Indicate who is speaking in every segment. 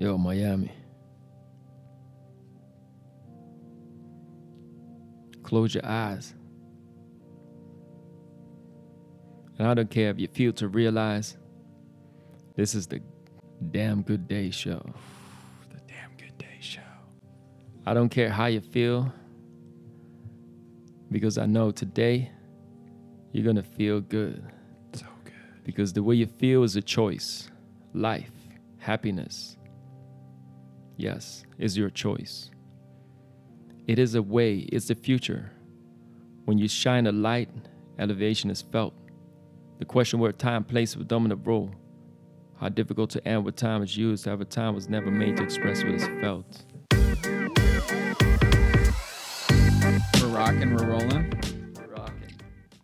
Speaker 1: Yo, Miami. Close your eyes. And I don't care if you feel to realize this is the damn good day show.
Speaker 2: The damn good day show.
Speaker 1: I don't care how you feel because I know today you're going to feel good.
Speaker 2: So good.
Speaker 1: Because the way you feel is a choice. Life, happiness, yes, is your choice. It is a way, it's the future. When you shine a light, elevation is felt. The question where time plays a dominant role. How difficult to end what time is used, however, time was never made to express what is felt.
Speaker 2: We're rocking, we're rolling.
Speaker 1: Rocking.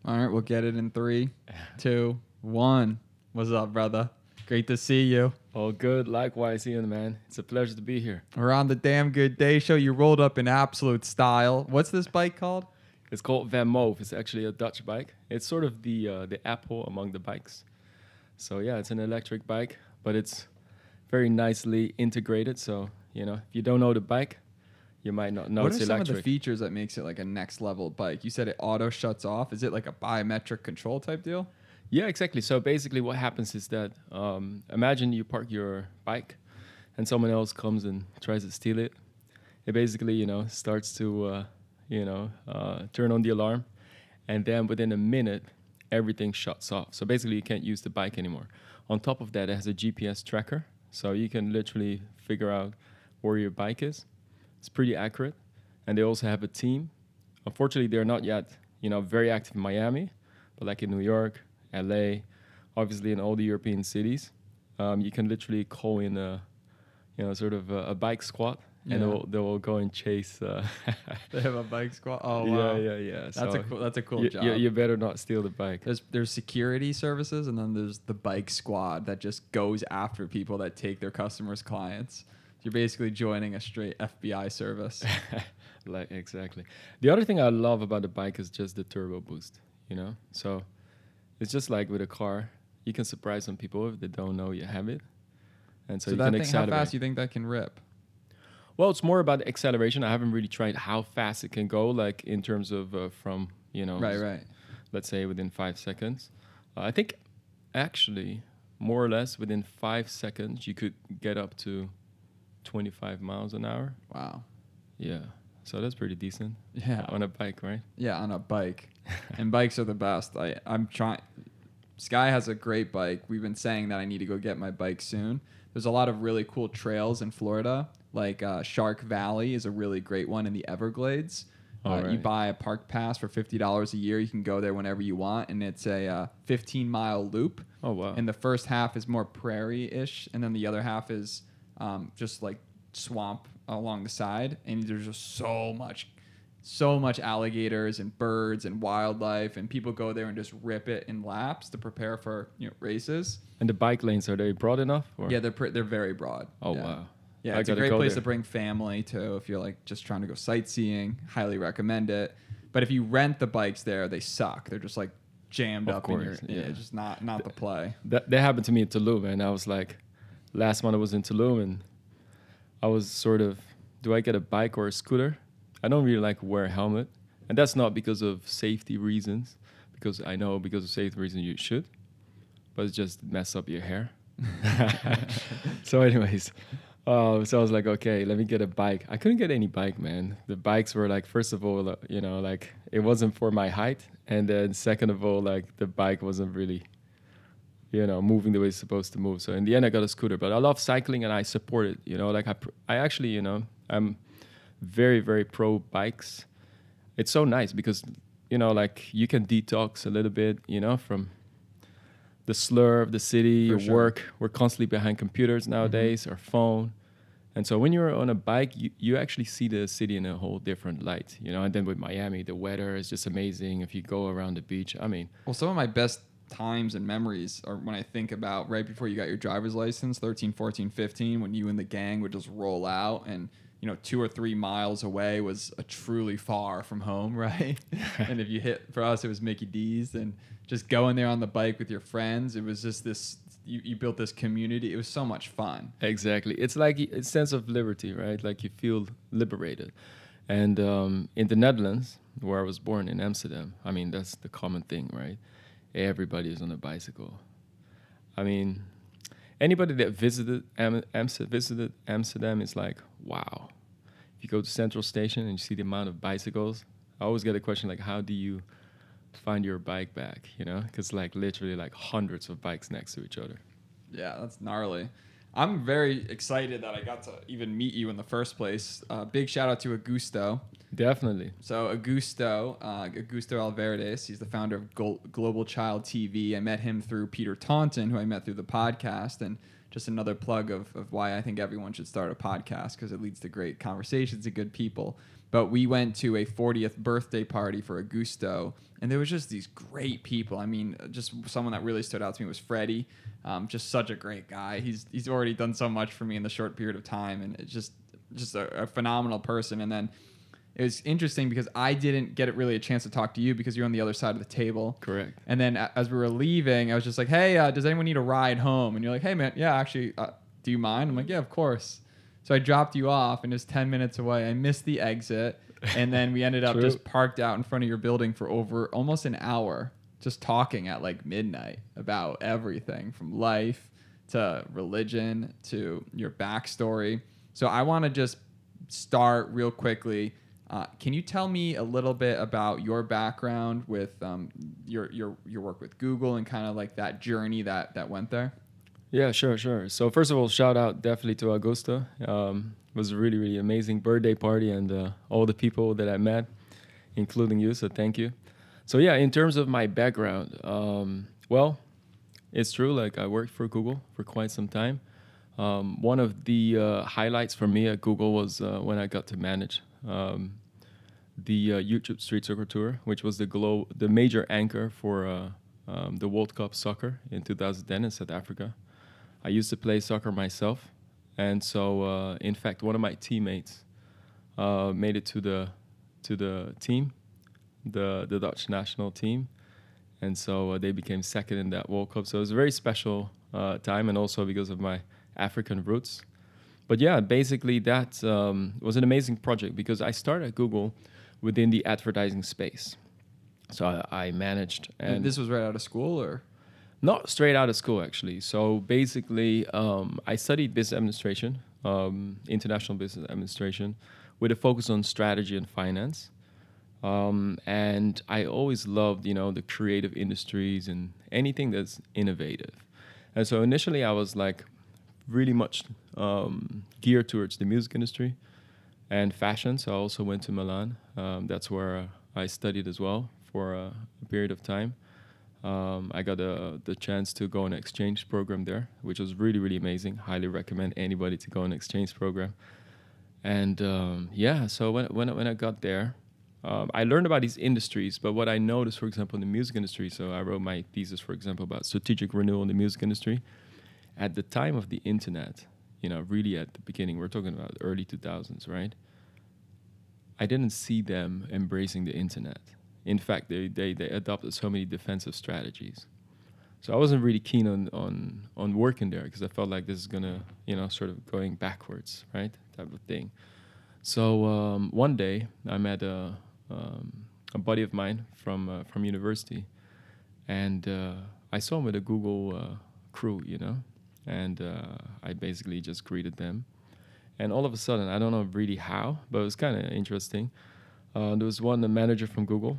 Speaker 2: All right, we'll get it in three, two, one. What's up, brother? Great to see you.
Speaker 1: All good. Likewise, Ian, man. It's a pleasure to be here.
Speaker 2: We're on the damn good day show. You rolled up in absolute style. What's this bike called?
Speaker 1: It's called VanMoof. It's actually a Dutch bike. It's sort of the uh, the Apple among the bikes. So yeah, it's an electric bike, but it's very nicely integrated. So you know, if you don't know the bike, you might not know
Speaker 2: what
Speaker 1: it's
Speaker 2: are some of the features that makes it like a next level bike? You said it auto shuts off. Is it like a biometric control type deal?
Speaker 1: Yeah, exactly. So basically, what happens is that um, imagine you park your bike, and someone else comes and tries to steal it. It basically, you know, starts to, uh, you know, uh, turn on the alarm, and then within a minute, everything shuts off. So basically, you can't use the bike anymore. On top of that, it has a GPS tracker, so you can literally figure out where your bike is. It's pretty accurate, and they also have a team. Unfortunately, they're not yet, you know, very active in Miami, but like in New York, LA, obviously in all the European cities, um, you can literally call in a, you know, sort of a, a bike squad, and they will they will go and chase. Uh,
Speaker 2: They have a bike squad. Oh wow.
Speaker 1: yeah, yeah. Yeah.
Speaker 2: That's
Speaker 1: So
Speaker 2: a cool. That's a cool
Speaker 1: you,
Speaker 2: job.
Speaker 1: you, you better not steal the bike.
Speaker 2: There's there's security services and then there's the bike squad that just goes after people that take their customers' clients. You're basically joining a straight FBI service.
Speaker 1: like exactly. The other thing I love about the bike is just the turbo boost. You know, so it's just like with a car, you can surprise some people if they don't know you have it, and so,
Speaker 2: So,
Speaker 1: you
Speaker 2: that
Speaker 1: can
Speaker 2: thing, how fast do you think that can rip?
Speaker 1: Well, it's more about acceleration. I haven't really tried how fast it can go, like in terms of uh, from you know,
Speaker 2: Right, right.
Speaker 1: let's say within five seconds. Uh, I think actually more or less within five seconds you could get up to 25 miles an hour.
Speaker 2: Wow.
Speaker 1: Yeah, so that's pretty decent
Speaker 2: Yeah.
Speaker 1: on a bike, right?
Speaker 2: Yeah, on a bike. and bikes are the best. I I'm trying. Sky has a great bike. We've been saying that I need to go get my bike soon. There's a lot of really cool trails in Florida. Like uh, Shark Valley is a really great one in the Everglades. Uh, You buy a park pass for fifty dollars a year. You can go there whenever you want, and it's a uh, 15 mile loop.
Speaker 1: Oh wow.
Speaker 2: And the first half is more prairie-ish, and then the other half is um, just like swamp along the side. And there's just so much, so much alligators and birds and wildlife, and people go there and just rip it in laps to prepare for you know races.
Speaker 1: and the bike lanes are they broad enough? Or?
Speaker 2: Yeah, they're they're very broad.
Speaker 1: Oh
Speaker 2: yeah.
Speaker 1: wow.
Speaker 2: Yeah,
Speaker 1: I
Speaker 2: it's a great place
Speaker 1: there.
Speaker 2: to bring family to if you're like just trying to go sightseeing. Highly recommend it. But if you rent the bikes there, they suck. They're just like jammed
Speaker 1: Of
Speaker 2: up in your
Speaker 1: course,
Speaker 2: yeah,
Speaker 1: yeah.
Speaker 2: just not not the play.
Speaker 1: That that happened to me in Tulum, and I was like, last month I was in Tulum, and I was sort of, do I get a bike or a scooter? I don't really like wear a helmet, and that's not because of safety reasons, because I know because of safety reasons you should, but it's just mess up your hair. so, anyways, uh, so I was like, okay, let me get a bike. I couldn't get any bike, man. The bikes were like, first of all, uh, you know, like it wasn't for my height, and then second of all, like the bike wasn't really you know, moving the way it's supposed to move. So in the end, I got a scooter. But I love cycling and I support it. You know, like I, pr- I actually, you know, I'm very, very pro bikes. It's so nice because, you know, like you can detox a little bit, you know, from the slur of the city,
Speaker 2: For
Speaker 1: your
Speaker 2: sure.
Speaker 1: work. We're constantly behind computers mm-hmm. nowadays, or phone. And so when you're on a bike, you, you actually see the city in a whole different light, you know. And then with Miami, the weather is just amazing. If you go around the beach, I mean,
Speaker 2: Well, some of my best times and memories are when I think about right before you got your driver's license, 13, 14, 15, when you and the gang would just roll out and, you know, two or three miles away was a truly far from home, right? and if you hit, for us, it was Mickey D's and just going there on the bike with your friends, it was just this you, you built this community. It was so much fun.
Speaker 1: Exactly. It's like a sense of liberty, right? Like you feel liberated. And um, in the Netherlands, where I was born in Amsterdam, I mean, that's the common thing, right? Everybody is on a bicycle. I mean, anybody that visited Am- Amsterdam, visited Amsterdam is like, wow. If you go to Central Station and you see the amount of bicycles, I always get a question like, how do you find your bike back? You know, because like literally like hundreds of bikes next to each other.
Speaker 2: Yeah, that's gnarly. I'm very excited that I got to even meet you in the first place. Uh, big shout out to Augusto.
Speaker 1: Definitely.
Speaker 2: So Augusto, uh, Augusto Alverdes, he's the founder of Gol- Global Child TV. I met him through Peter Taunton, who I met through the podcast, and just another plug of, of why I think everyone should start a podcast because it leads to great conversations and good people. But we went to a 40th birthday party for Augusto, and there was just these great people. I mean, just someone that really stood out to me was Freddie. Um, just such a great guy. He's he's already done so much for me in the short period of time, and it's just just a, a phenomenal person. And then it was interesting because I didn't get it really a chance to talk to you because you're on the other side of the table.
Speaker 1: Correct.
Speaker 2: And then as we were leaving, I was just like, "Hey, uh, does anyone need a ride home?" And you're like, "Hey, man, yeah, actually, uh, do you mind?" I'm like, "Yeah, of course." So I dropped you off, and it was ten minutes away. I missed the exit, and then we ended up just parked out in front of your building for over almost an hour, just talking at like midnight about everything from life to religion to your backstory. So I want to just start real quickly. Uh, can you tell me a little bit about your background with um, your your your work with Google and kind of like that journey that that went there?
Speaker 1: Yeah, sure, sure. So first of all, shout out definitely to Augusto. Um, it was a really, really amazing birthday party and uh, all the people that I met, including you. So thank you. So yeah, in terms of my background, um, well, it's true. Like I worked for Google for quite some time. Um, one of the uh, highlights for me at Google was uh, when I got to manage um, the uh, YouTube Street Soccer Tour, which was the glo- the major anchor for uh, um, the World Cup soccer in 2010 in South Africa. I used to play soccer myself, and so uh, in fact, one of my teammates uh, made it to the to the team, the the Dutch national team, and so uh, they became second in that World Cup. So it was a very special uh, time, and also because of my African roots. But yeah, basically that um, was an amazing project because I started at Google within the advertising space. So I, I managed
Speaker 2: And
Speaker 1: and
Speaker 2: this was right out of school, or
Speaker 1: not straight out of school actually. So basically, um, I studied business administration, um, international business administration, with a focus on strategy and finance. Um, and I always loved, you know, the creative industries and anything that's innovative. And so initially, I was like really much um, geared towards the music industry and fashion. So I also went to Milan. Um, that's where I studied as well for a period of time. Um, I got uh, the chance to go on an exchange program there, which was really, really amazing. Highly recommend anybody to go on an exchange program. And um, yeah, so when, when, I- when I got there, um, I learned about these industries. But what I noticed, for example, in the music industry, so I wrote my thesis, for example, about strategic renewal in the music industry. At the time of the internet, you know, really at the beginning, we're talking about early 2000s, right? I didn't see them embracing the internet. In fact, they, they, they adopted so many defensive strategies. So I wasn't really keen on, on, on working there because I felt like this is gonna, you know, sort of going backwards, right? Type of thing. So um, one day I met a, um, a buddy of mine from, uh, from university and uh, I saw him with a Google uh, crew, you know, and uh, I basically just greeted them. And all of a sudden, I don't know really how, but it was kind of interesting. Uh, there was one manager from Google,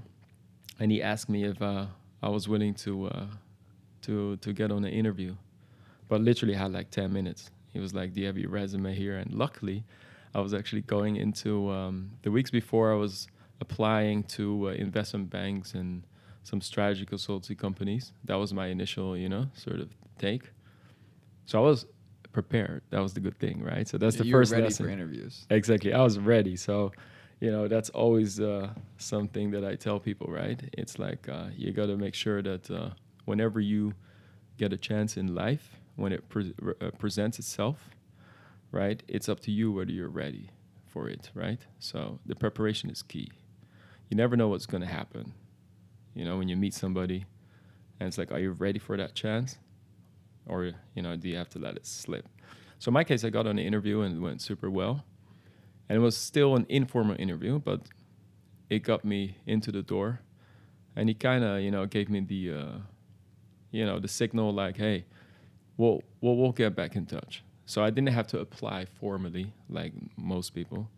Speaker 1: and he asked me if uh, I was willing to uh, to to get on an interview, but literally had like ten minutes. He was like, "Do you have your resume here?" And luckily, I was actually going into um, the weeks before I was applying to uh, investment banks and some strategy consultancy companies. That was my initial, you know, sort of take. So I was prepared. That was the good thing, right? So that's
Speaker 2: Yeah,
Speaker 1: the
Speaker 2: you were
Speaker 1: first
Speaker 2: ready
Speaker 1: lesson.
Speaker 2: for interviews.
Speaker 1: Exactly. I was ready. So, you know, that's always uh, something that I tell people, right? It's like uh, you got to make sure that uh, whenever you get a chance in life, when it pre- uh, presents itself, right, it's up to you whether you're ready for it, right? So the preparation is key. You never know what's going to happen. You know, when you meet somebody and it's like, are you ready for that chance? or you know do you have to let it slip? So in my case, I got on an interview and it went super well, and it was still an informal interview, but it got me into the door, and he kind of you know gave me the uh, you know the signal like, hey, we'll, we'll we'll get back in touch. So I didn't have to apply formally like most people,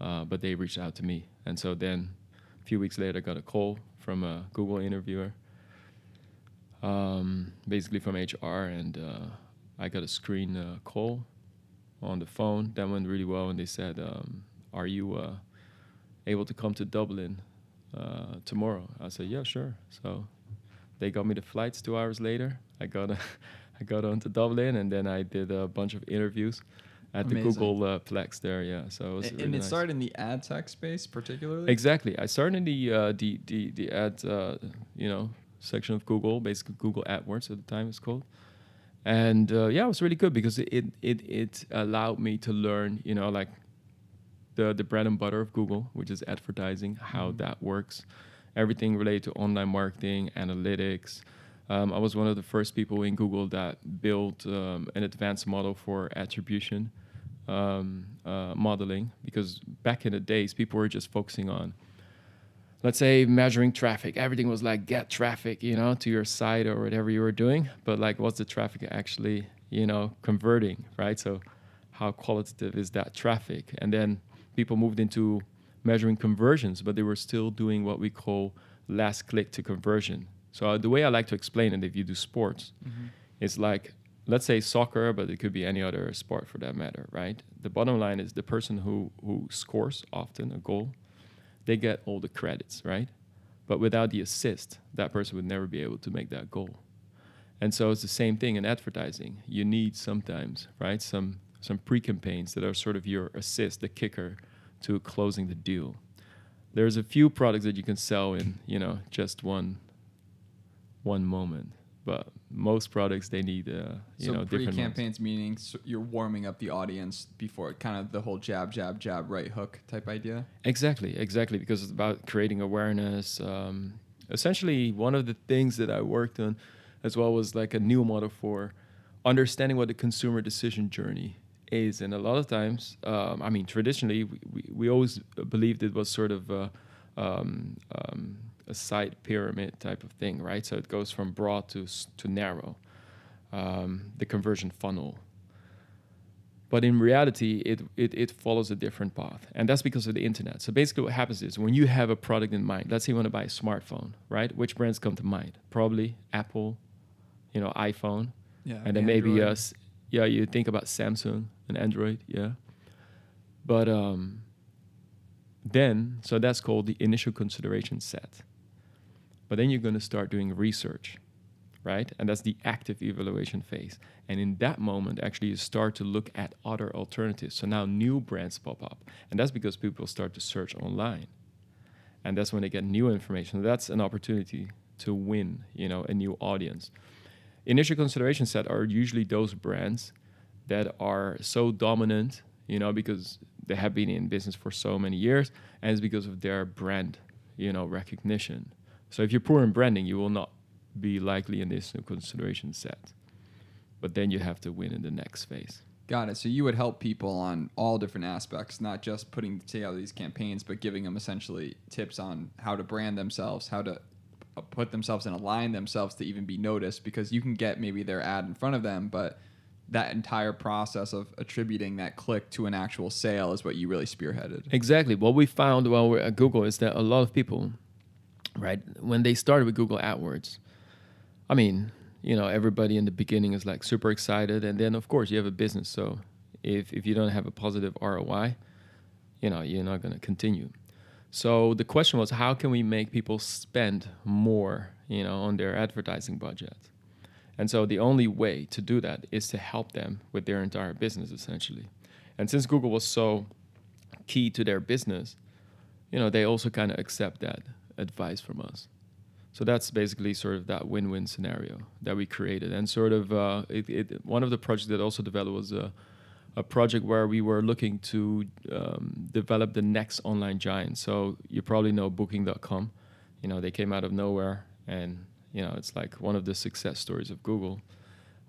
Speaker 1: uh, but they reached out to me, and so then a few weeks later, I got a call from a Google interviewer, um, basically from HR, and uh, I got a screen uh, call on the phone. That went really well, and they said, um, "Are you uh, able to come to Dublin uh, tomorrow?" I said, "Yeah, sure." So they got me the flights. Two hours later, I got a I got on to Dublin, and then I did a bunch of interviews at
Speaker 2: Amazing.
Speaker 1: the Google uh, Plex there. Yeah, so it was
Speaker 2: and
Speaker 1: really
Speaker 2: it
Speaker 1: nice.
Speaker 2: started in the ad tech space, particularly.
Speaker 1: Exactly. I started in the uh, the the the ad uh, you know section of Google, basically Google AdWords at the time it's called, and uh, yeah, it was really good because it, it it allowed me to learn you know like the the bread and butter of Google, which is advertising, how
Speaker 2: Mhm.
Speaker 1: that works, everything related to online marketing, analytics. Um, I was one of the first people in Google that built um, an advanced model for attribution um, uh, modeling because back in the days, people were just focusing on, let's say, measuring traffic. Everything was like get traffic, you know, to your site or whatever you were doing. But like, what's the traffic actually, you know, converting, right? So, how qualitative is that traffic? And then people moved into measuring conversions, but they were still doing what we call last click to conversion. So uh, the way I like to explain it, if you do sports,
Speaker 2: Mhm.
Speaker 1: it's like let's say soccer, but it could be any other sport for that matter, right? The bottom line is the person who who scores often a goal, they get all the credits, right? But without the assist, that person would never be able to make that goal. And so it's the same thing in advertising. You need sometimes, right, some some pre-campaigns that are sort of your assist, the kicker to closing the deal. There's a few products that you can sell in, you know, just one one moment. But most products they need uh, you
Speaker 2: so
Speaker 1: know different ones.
Speaker 2: pre-campaigns meaning you're warming up the audience before kind of the whole jab, jab, jab, right hook type idea.
Speaker 1: Exactly, exactly, because it's about creating awareness. Um, essentially, one of the things that I worked on as well was like a new model for understanding what the consumer decision journey is. And a lot of times, um, I mean, traditionally, we, we, we always believed it was sort of a, um, um, a side pyramid type of thing, right? So it goes from broad to, to narrow, um, the conversion funnel. But in reality, it, it, it follows a different path. And that's because of the internet. So basically, what happens is when you have a product in mind, let's say you want to buy a smartphone, right? Which brands come to mind? Probably Apple, you know, iPhone.
Speaker 2: Yeah.
Speaker 1: and then maybe uh, s- yeah, you think about Samsung and Android, yeah. But um, then, so that's called the initial consideration set. But then you're going to start doing research, right? And that's the active evaluation phase. And in that moment, actually, you start to look at other alternatives. So now new brands pop up. And that's because people start to search online. And that's when they get new information. That's an opportunity to win, you know, a new audience. Initial consideration set are usually those brands that are so dominant, you know, because they have been in business for so many years, and it's because of their brand, you know, recognition. So if you're poor in branding, you will not be likely in this consideration set. But then you have to win in the next phase.
Speaker 2: Got it. So you would help people on all different aspects, not just putting together these campaigns, but giving them essentially tips on how to brand themselves, how to uh, put themselves and align themselves to even be noticed. Because you can get maybe their ad in front of them, but that entire process of attributing that click to an actual sale is what you really spearheaded.
Speaker 1: Exactly. What we found while we're at Google is that a lot of people, right, when they started with Google AdWords, I mean, you know, everybody in the beginning is like super excited, and then of course you have a business, so if if you don't have a positive ROI, you know, you're not going to continue. So the question was, how can we make people spend more, you know, on their advertising budget? And so the only way to do that is to help them with their entire business, essentially. And since Google was so key to their business, you know, they also kind of accept that advice from us. So that's basically sort of that win-win scenario that we created. And sort of uh, it, it, one of the projects that also developed was a, a project where we were looking to um, develop the next online giant. So you probably know Booking.com. You know, they came out of nowhere, and you know, it's like one of the success stories of Google.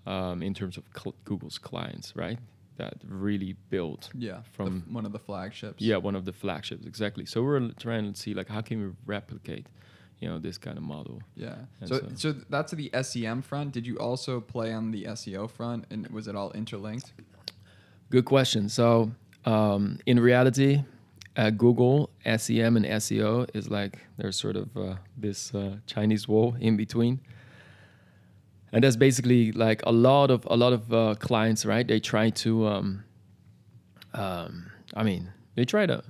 Speaker 1: um, in terms of cl- Google's clients, right? That really built
Speaker 2: Yeah,
Speaker 1: From-
Speaker 2: one of the flagships.
Speaker 1: yeah one of the flagships exactly. So we're trying to see like how can we replicate, you know, this kind of model.
Speaker 2: Yeah. So,
Speaker 1: so-
Speaker 2: so that's the SEM front. Did you also play on the SEO front, and was it all interlinked?
Speaker 1: Good question. So, um, in reality, at Google, SEM and SEO is like there's sort of uh, this uh, Chinese wall in between, and that's basically like a lot of a lot of uh, clients, right? They try to, um, um, I mean, they try to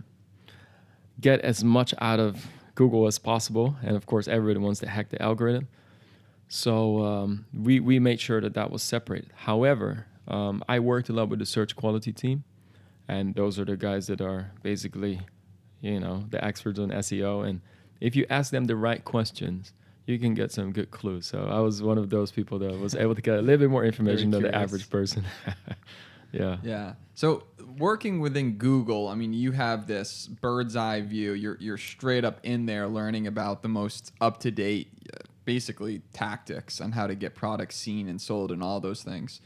Speaker 1: get as much out of Google as possible, and of course, everybody wants to hack the algorithm. So um, we we made sure that that was separated. However, um, I worked a lot with the search quality team, and those are the guys that are basically, you know, the experts on SEO. And if you ask them the right questions, you can get some good clues. So I was one of those people that was able to get a little bit more information than the average person. yeah.
Speaker 2: Yeah. So working within Google, I mean, you have this bird's eye view. You're you're straight up in there learning about the most up to date, basically tactics on how to get products seen and sold and all those things.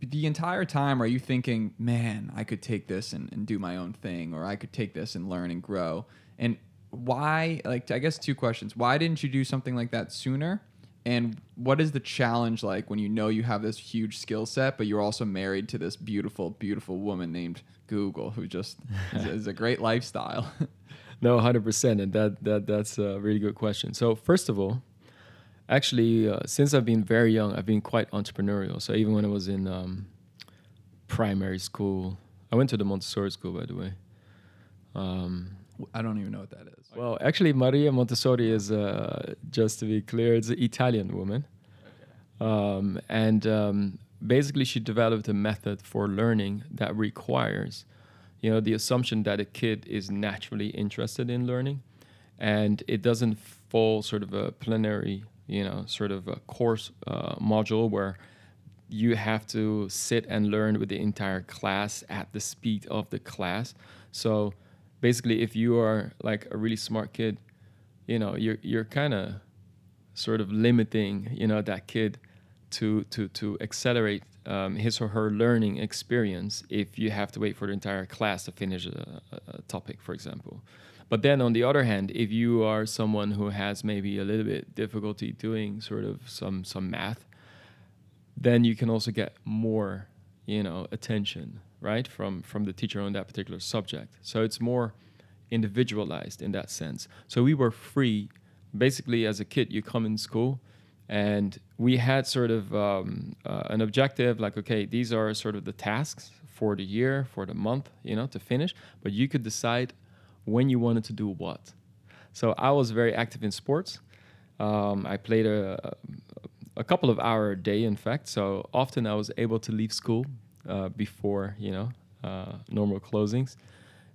Speaker 2: The entire time, are you thinking, man, I could take this and, and do my own thing, or I could take this and learn and grow? And why, like, I guess two questions. Why didn't you do something like that sooner? And what is the challenge like when you know you have this huge skill set, but you're also married to this beautiful, beautiful woman named Google, who just is, is a great lifestyle?
Speaker 1: No, hundred percent, and that that that's a really good question. So first of all, actually, uh, since I've been very young, I've been quite entrepreneurial. So even when I was in um, primary school, I went to the Montessori school, by the way. Um,
Speaker 2: I don't even know what that is.
Speaker 1: Well, actually, Maria Montessori is, uh, just to be clear, it's an Italian woman. Um, and um, basically, she developed a method for learning that requires, you know, the assumption that a kid is naturally interested in learning, and it doesn't fall sort of a plenary, you know, sort of a course uh, module where you have to sit and learn with the entire class at the speed of the class. So basically, if you are like a really smart kid, you know, you're you're kind of sort of limiting, you know, that kid to to to accelerate um, his or her learning experience if you have to wait for the entire class to finish a, a, topic, for example. But then on the other hand, if you are someone who has maybe a little bit difficulty doing sort of some some math, then you can also get more, you know, attention, right, from from the teacher on that particular subject. So it's more individualized in that sense. So we were free. Basically, as a kid, you come in school, and we had sort of um, uh, an objective, like, okay, these are sort of the tasks for the year, for the month, you know, to finish. But you could decide when you wanted to do what. So I was very active in sports. Um, I played a, a couple of hour a day, in fact. So often I was able to leave school uh, before you know uh, normal closings,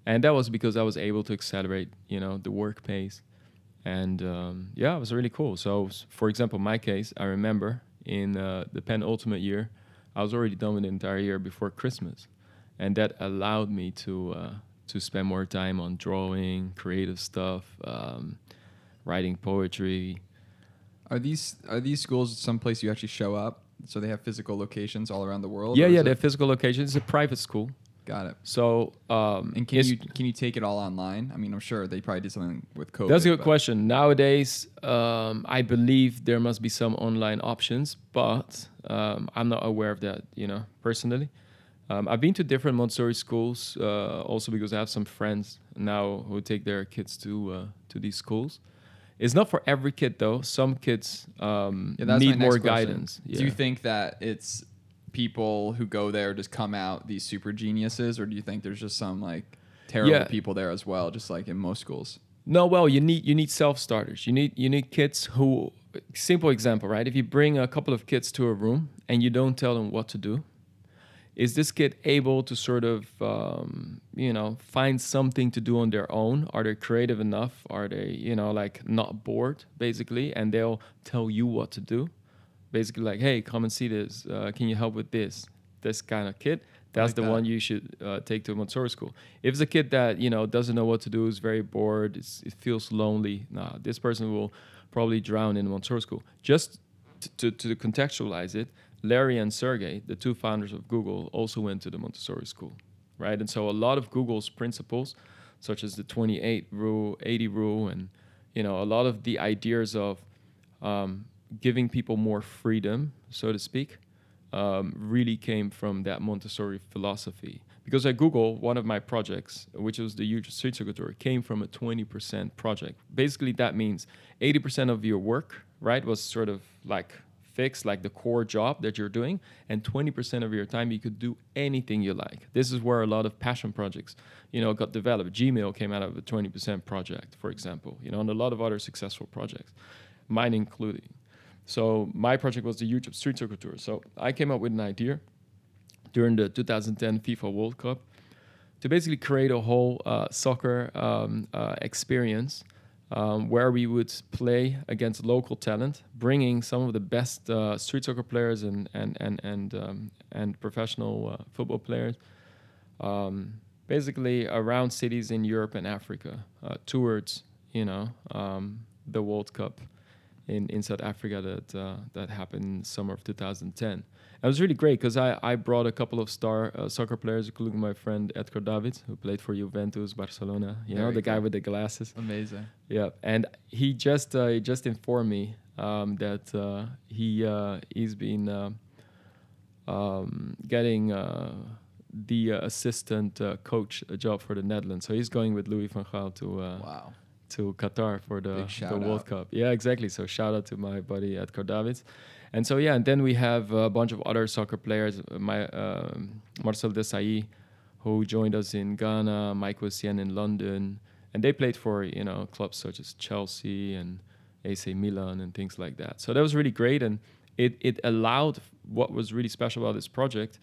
Speaker 1: and that was because I was able to accelerate you know the work pace, and um, yeah, it was really cool. So for example, my case, I remember in uh, the penultimate year, I was already done with the entire year before Christmas, and that allowed me to uh, to spend more time on drawing, creative stuff, um, writing poetry.
Speaker 2: Are these are these schools someplace you actually show up? So they have physical locations all around the world.
Speaker 1: Yeah, yeah,
Speaker 2: they
Speaker 1: have physical locations. It's a private school.
Speaker 2: got it.
Speaker 1: So, um,
Speaker 2: And can you can you take it all online? I mean, I'm sure they probably did something with COVID.
Speaker 1: That's a good
Speaker 2: but-
Speaker 1: question. Nowadays, um, I believe there must be some online options, but um, I'm not aware of that. You know, personally, um, I've been to different Montessori schools, uh, also because I have some friends now who take their kids to uh, to these schools. It's not for every kid though. Some kids um,
Speaker 2: Yeah,
Speaker 1: need more
Speaker 2: question.
Speaker 1: guidance.
Speaker 2: Do you think that it's people who go there just come out these super geniuses, or do you think there's just some like terrible
Speaker 1: Yeah.
Speaker 2: people there as well, just like in most schools?
Speaker 1: No, well, you need you need self starters. You need you need kids who simple example, right? If you bring a couple of kids to a room and you don't tell them what to do, is this kid able to sort of um, you know find something to do on their own? Are they creative enough? Are they you know like not bored basically? And they'll tell you what to do, basically like, hey, come and see this. Uh, can you help with this? This kind of kid. That's
Speaker 2: like
Speaker 1: the
Speaker 2: that.
Speaker 1: one you should uh, take to a Montessori school. If it's a kid that you know doesn't know what to do, is very bored, it's, it feels lonely, nah, this person will probably drown in Montessori school. Just to, to contextualize it, Larry and Sergey, the two founders of Google, also went to the Montessori school, right? And so a lot of Google's principles, such as the 28 rule, 80 rule, and you know a lot of the ideas of um, giving people more freedom, so to speak, um, really came from that Montessori philosophy. Because at Google, one of my projects, which was the huge soccer tour, came from a 20% project. Basically, that means 80% of your work, right, was sort of like fixed, like the core job that you're doing, and 20% of your time you could do anything you like. This is where a lot of passion projects, you know, got developed. Gmail came out of a 20% project, for example, you know, and a lot of other successful projects, mine including. So my project was the YouTube Street Soccer Tour. So I came up with an idea during the 2010 FIFA World Cup to basically create a whole uh, soccer um, uh, experience um, where we would play against local talent, bringing some of the best uh, street soccer players and and and and um, and professional uh, football players, um, basically around cities in Europe and Africa uh, towards you know um, the World Cup in, in South Africa that uh, that happened in summer of 2010. It was really great because I, I brought a couple of star uh, soccer players, including my friend Edgar Davids, who played for Juventus, Barcelona. You know, the guy with the glasses.
Speaker 2: Amazing.
Speaker 1: Yeah, and he just uh, he just informed me um, that uh, he uh, he's been uh, um, getting uh, the uh, assistant uh, coach a job for the Netherlands. So he's going with Louis van Gaal to uh,
Speaker 2: Wow.
Speaker 1: to Qatar for the, the World
Speaker 2: out.
Speaker 1: Cup. Yeah, exactly. So shout out to my buddy Edgar Davids. And so yeah, and then we have a bunch of other soccer players. Uh, My um, Marcel Desailly, who joined us in Ghana, Mike Essien in London, and they played for you know clubs such as Chelsea and AC Milan and things like that. So that was really great, and it it allowed what was really special about this project.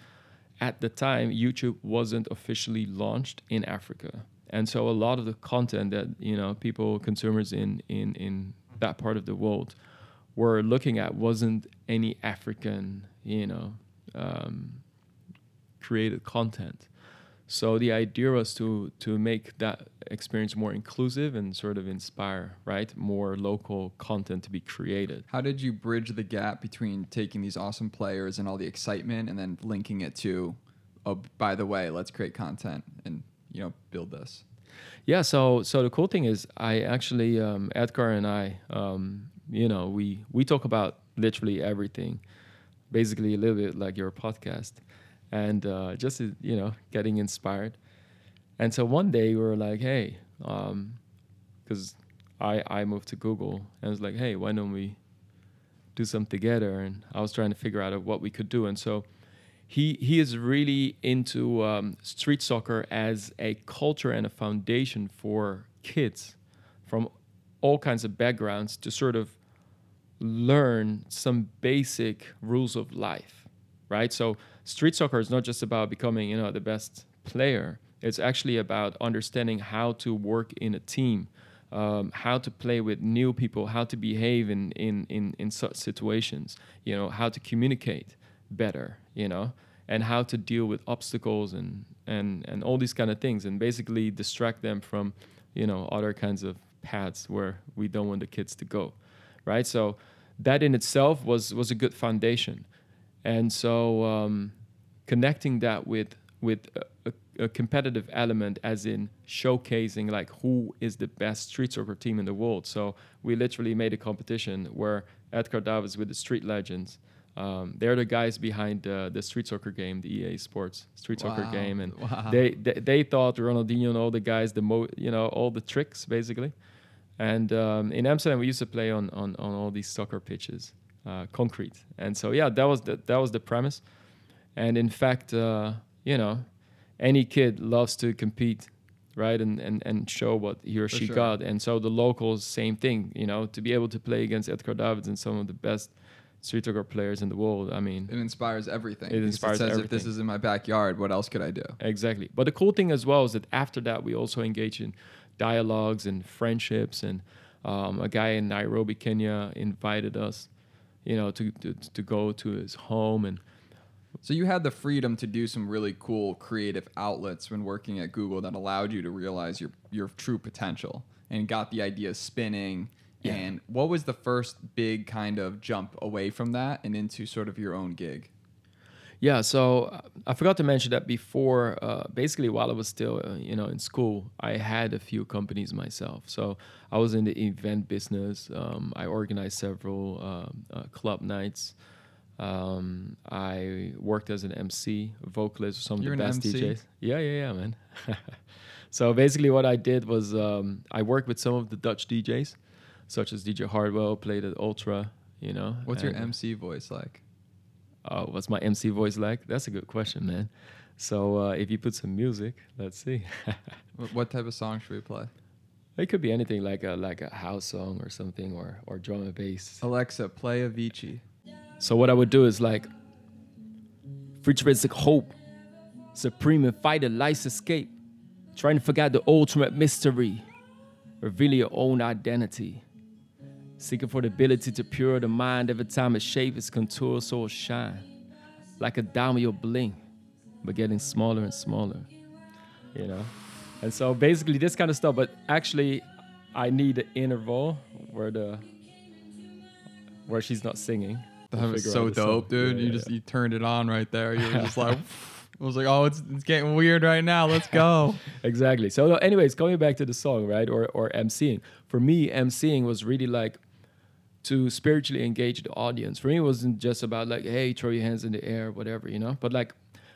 Speaker 1: At the time, YouTube wasn't officially launched in Africa, and so a lot of the content that you know people consumers in in in that part of the world were looking at wasn't any African you know um, created content. So the idea was to to make that experience more inclusive and sort of inspire, right? More local content to be created.
Speaker 2: How did you bridge the gap between taking these awesome players and all the excitement and then linking it to, oh, by the way, let's create content and you know build this?
Speaker 1: Yeah. So so the cool thing is, I actually um, Edgar and I, um, you know, we we talk about literally everything, basically a little bit like your podcast, and uh, just you know getting inspired. And so one day we were like, hey, because I I moved to Google and I was like, hey, why don't we do something together? And I was trying to figure out what we could do, and so he he is really into um, street soccer as a culture and a foundation for kids from all kinds of backgrounds to sort of learn some basic rules of life right? So street soccer is not just about becoming you know the best player. It's actually about understanding how to work in a team um, how to play with new people how to behave in, in, in, in such situations you know how to communicate better you know and how to deal with obstacles and and and all these kind of things and basically distract them from you know other kinds of paths where we don't want the kids to go right so that in itself was was a good foundation and so um, connecting that with with a, a, a competitive element as in showcasing like who is the best street soccer team in the world so we literally made a competition where edgar davids with the street legends um, they're the guys behind uh, the street soccer game, the EA Sports street soccer
Speaker 2: Wow.
Speaker 1: game, and
Speaker 2: Wow.
Speaker 1: they, they they thought Ronaldinho and all the guys, the mo, you know, all the tricks basically. And um, in Amsterdam, we used to play on on, on all these soccer pitches, uh, concrete. And so yeah, that was the that was the premise. And in fact, uh, you know, any kid loves to compete, right? And and and show what he or
Speaker 2: For
Speaker 1: she
Speaker 2: sure.
Speaker 1: got. And so the locals, same thing. You know, to be able to play against Edgar Davids and some of the best street soccer players in the world. I mean,
Speaker 2: It inspires everything.
Speaker 1: It inspires
Speaker 2: it says if
Speaker 1: everything.
Speaker 2: this is in my backyard, what else could I do?
Speaker 1: Exactly. But the cool thing as well is that after that, we also engage in dialogues and friendships. And um, a guy in Nairobi, Kenya, invited us, you know, to, to to go to his home and
Speaker 2: So you had the freedom to do some really cool creative outlets when working at Google that allowed you to realize your your true potential and got the idea spinning
Speaker 1: Yeah.
Speaker 2: And what was the first big kind of jump away from that and into sort of your own gig?
Speaker 1: Yeah, so I forgot to mention that before. Uh, basically, while I was still, uh, you know, in school, I had a few companies myself. So I was in the event business. Um, I organized several um, uh, club nights. Um, I worked as an MC, vocalist, some
Speaker 2: You're
Speaker 1: of the best
Speaker 2: MC?
Speaker 1: DJs. Yeah, yeah, yeah, man. so basically, what I did was um, I worked with some of the Dutch DJs, such as DJ Hardwell, played at Ultra. You know,
Speaker 2: What's your MC voice like?
Speaker 1: Uh, what's my MC voice like? That's a good question, man. So uh, if you put some music, let's see.
Speaker 2: What type of song should we play?
Speaker 1: it could be anything like a like a house song or something, or or drum and bass.
Speaker 2: Alexa, play Avicii.
Speaker 1: So what I would do is like futuristic hope, supreme and fight a life's escape, trying to forget the ultimate mystery, reveal your own identity. Seeking for the ability to pure the mind every time it shape its contour so it'll shine. Like a diamond you'll blink, but getting smaller and smaller. You know? And so basically this kind of stuff, but actually I need the interval where the where she's not singing.
Speaker 2: That was so
Speaker 1: out the song.
Speaker 2: dope, dude.
Speaker 1: Yeah,
Speaker 2: you
Speaker 1: yeah,
Speaker 2: just
Speaker 1: yeah.
Speaker 2: you turned it on right there. You were just like, I was like, oh, it's, it's getting weird right now. Let's go.
Speaker 1: exactly. So, anyways, coming back to the song, right, or or MCing. For me, MCing was really like to spiritually engage the audience. For me, it wasn't just about like, hey, throw your hands in the air, whatever, you know. But like,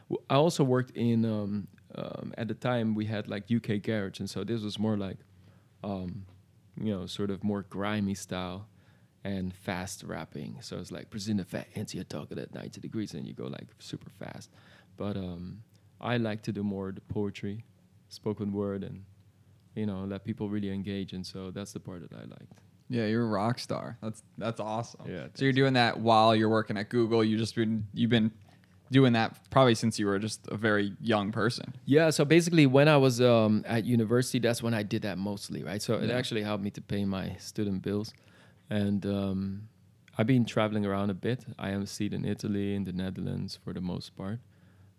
Speaker 1: w- I also worked in um, um, at the time we had like UK garage, and so this was more like, um, you know, sort of more grimy style and fast rapping. So it's like present the fat into your target at 90 degrees, and you go like super fast. But um, I like to do more the poetry, spoken word, and you know let people really engage. And so that's the part that I liked.
Speaker 2: Yeah, you're a rock star. That's that's awesome.
Speaker 1: Yeah,
Speaker 2: So you're doing that while you're working at Google. You just been you've been doing that probably since you were just a very young person.
Speaker 1: Yeah, so basically, when I was um, at university, that's when I did that mostly, right? So it actually helped me to pay my student bills, and um, I've been traveling around a bit. I am seat in Italy, in the Netherlands for the most part,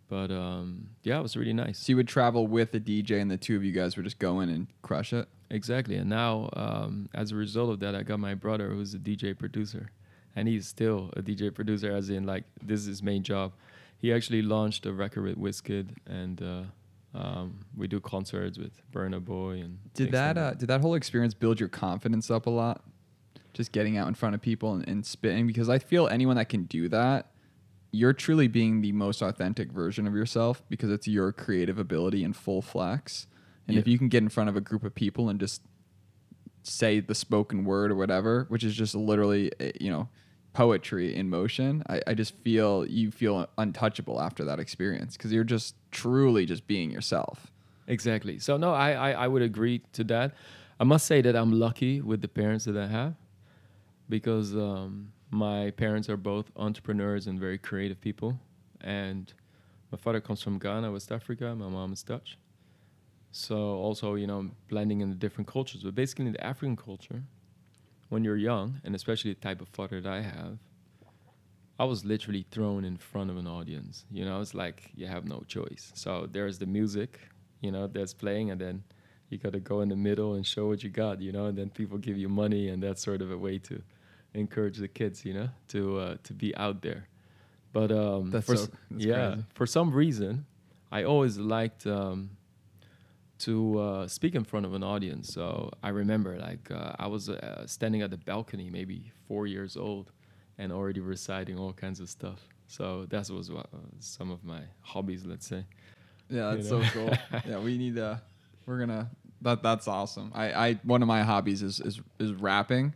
Speaker 1: but um, yeah, it was really nice.
Speaker 2: So you would travel with a DJ, and the two of you guys would just go in and crush it.
Speaker 1: Exactly, and now um, as a result of that, I got my brother who's a DJ producer, and he's still a DJ producer, as in like this is his main job. He actually launched a record with Wizkid, and uh, um, we do concerts with Burna Boy and.
Speaker 2: Did that uh, did that whole experience build your confidence up a lot? Just getting out in front of people and, and spitting because I feel anyone that can do that, you're truly being the most authentic version of yourself because it's your creative ability in full flex. And if you can get in front of a group of people and just say the spoken word or whatever, which is just literally eh, you know poetry in motion, I, I just feel you feel untouchable after that experience because you're just truly just being yourself.
Speaker 1: Exactly. So no, I, I I would agree to that. I must say that I'm lucky with the parents that I have, because um, my parents are both entrepreneurs and very creative people, and my father comes from Ghana, West Africa. My mom is Dutch. So also, you know, blending in the different cultures. But basically, in the African culture, when you're young, and especially the type of father that I have, I was literally thrown in front of an audience. You know, it's like you have no choice. So there's the music, you know, that's playing, and then you got to go in the middle and show what you got, you know, and then people give you money, and that's sort of a way to encourage the kids, you know, to uh, to be out there. But um,
Speaker 2: That's
Speaker 1: for
Speaker 2: so- that's
Speaker 1: yeah,
Speaker 2: crazy.
Speaker 1: for some reason, I always liked um, to uh, speak in front of an audience. So I remember, like, uh, I was uh, standing at the balcony, maybe four years old, and already reciting all kinds of stuff. So that was what, uh, some of my hobbies, let's say.
Speaker 2: Yeah,
Speaker 1: you
Speaker 2: that's
Speaker 1: know?
Speaker 2: so cool. yeah, we need to. We're gonna. That that's awesome. I I one of my hobbies is is is rapping,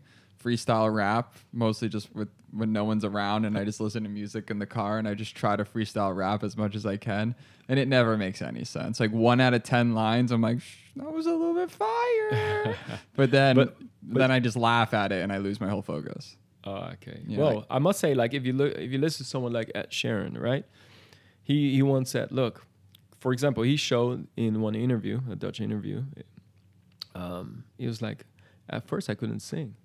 Speaker 2: freestyle rap. Mostly just with when no one's around and I just listen to music in the car and I just try to freestyle rap as much as I can. And it never makes any sense. Like one out of ten lines, I'm like, that was a little bit fire. but then
Speaker 1: But- but-
Speaker 2: then I just laugh at it and I lose my whole focus.
Speaker 1: Oh, okay.
Speaker 2: Yeah,
Speaker 1: well,
Speaker 2: like-
Speaker 1: I must say, like, if you look, if you listen to someone like Ed Sheeran, right? He he once said, look, for example, he showed in one interview, a Dutch interview, um, he was like, at first I couldn't sing,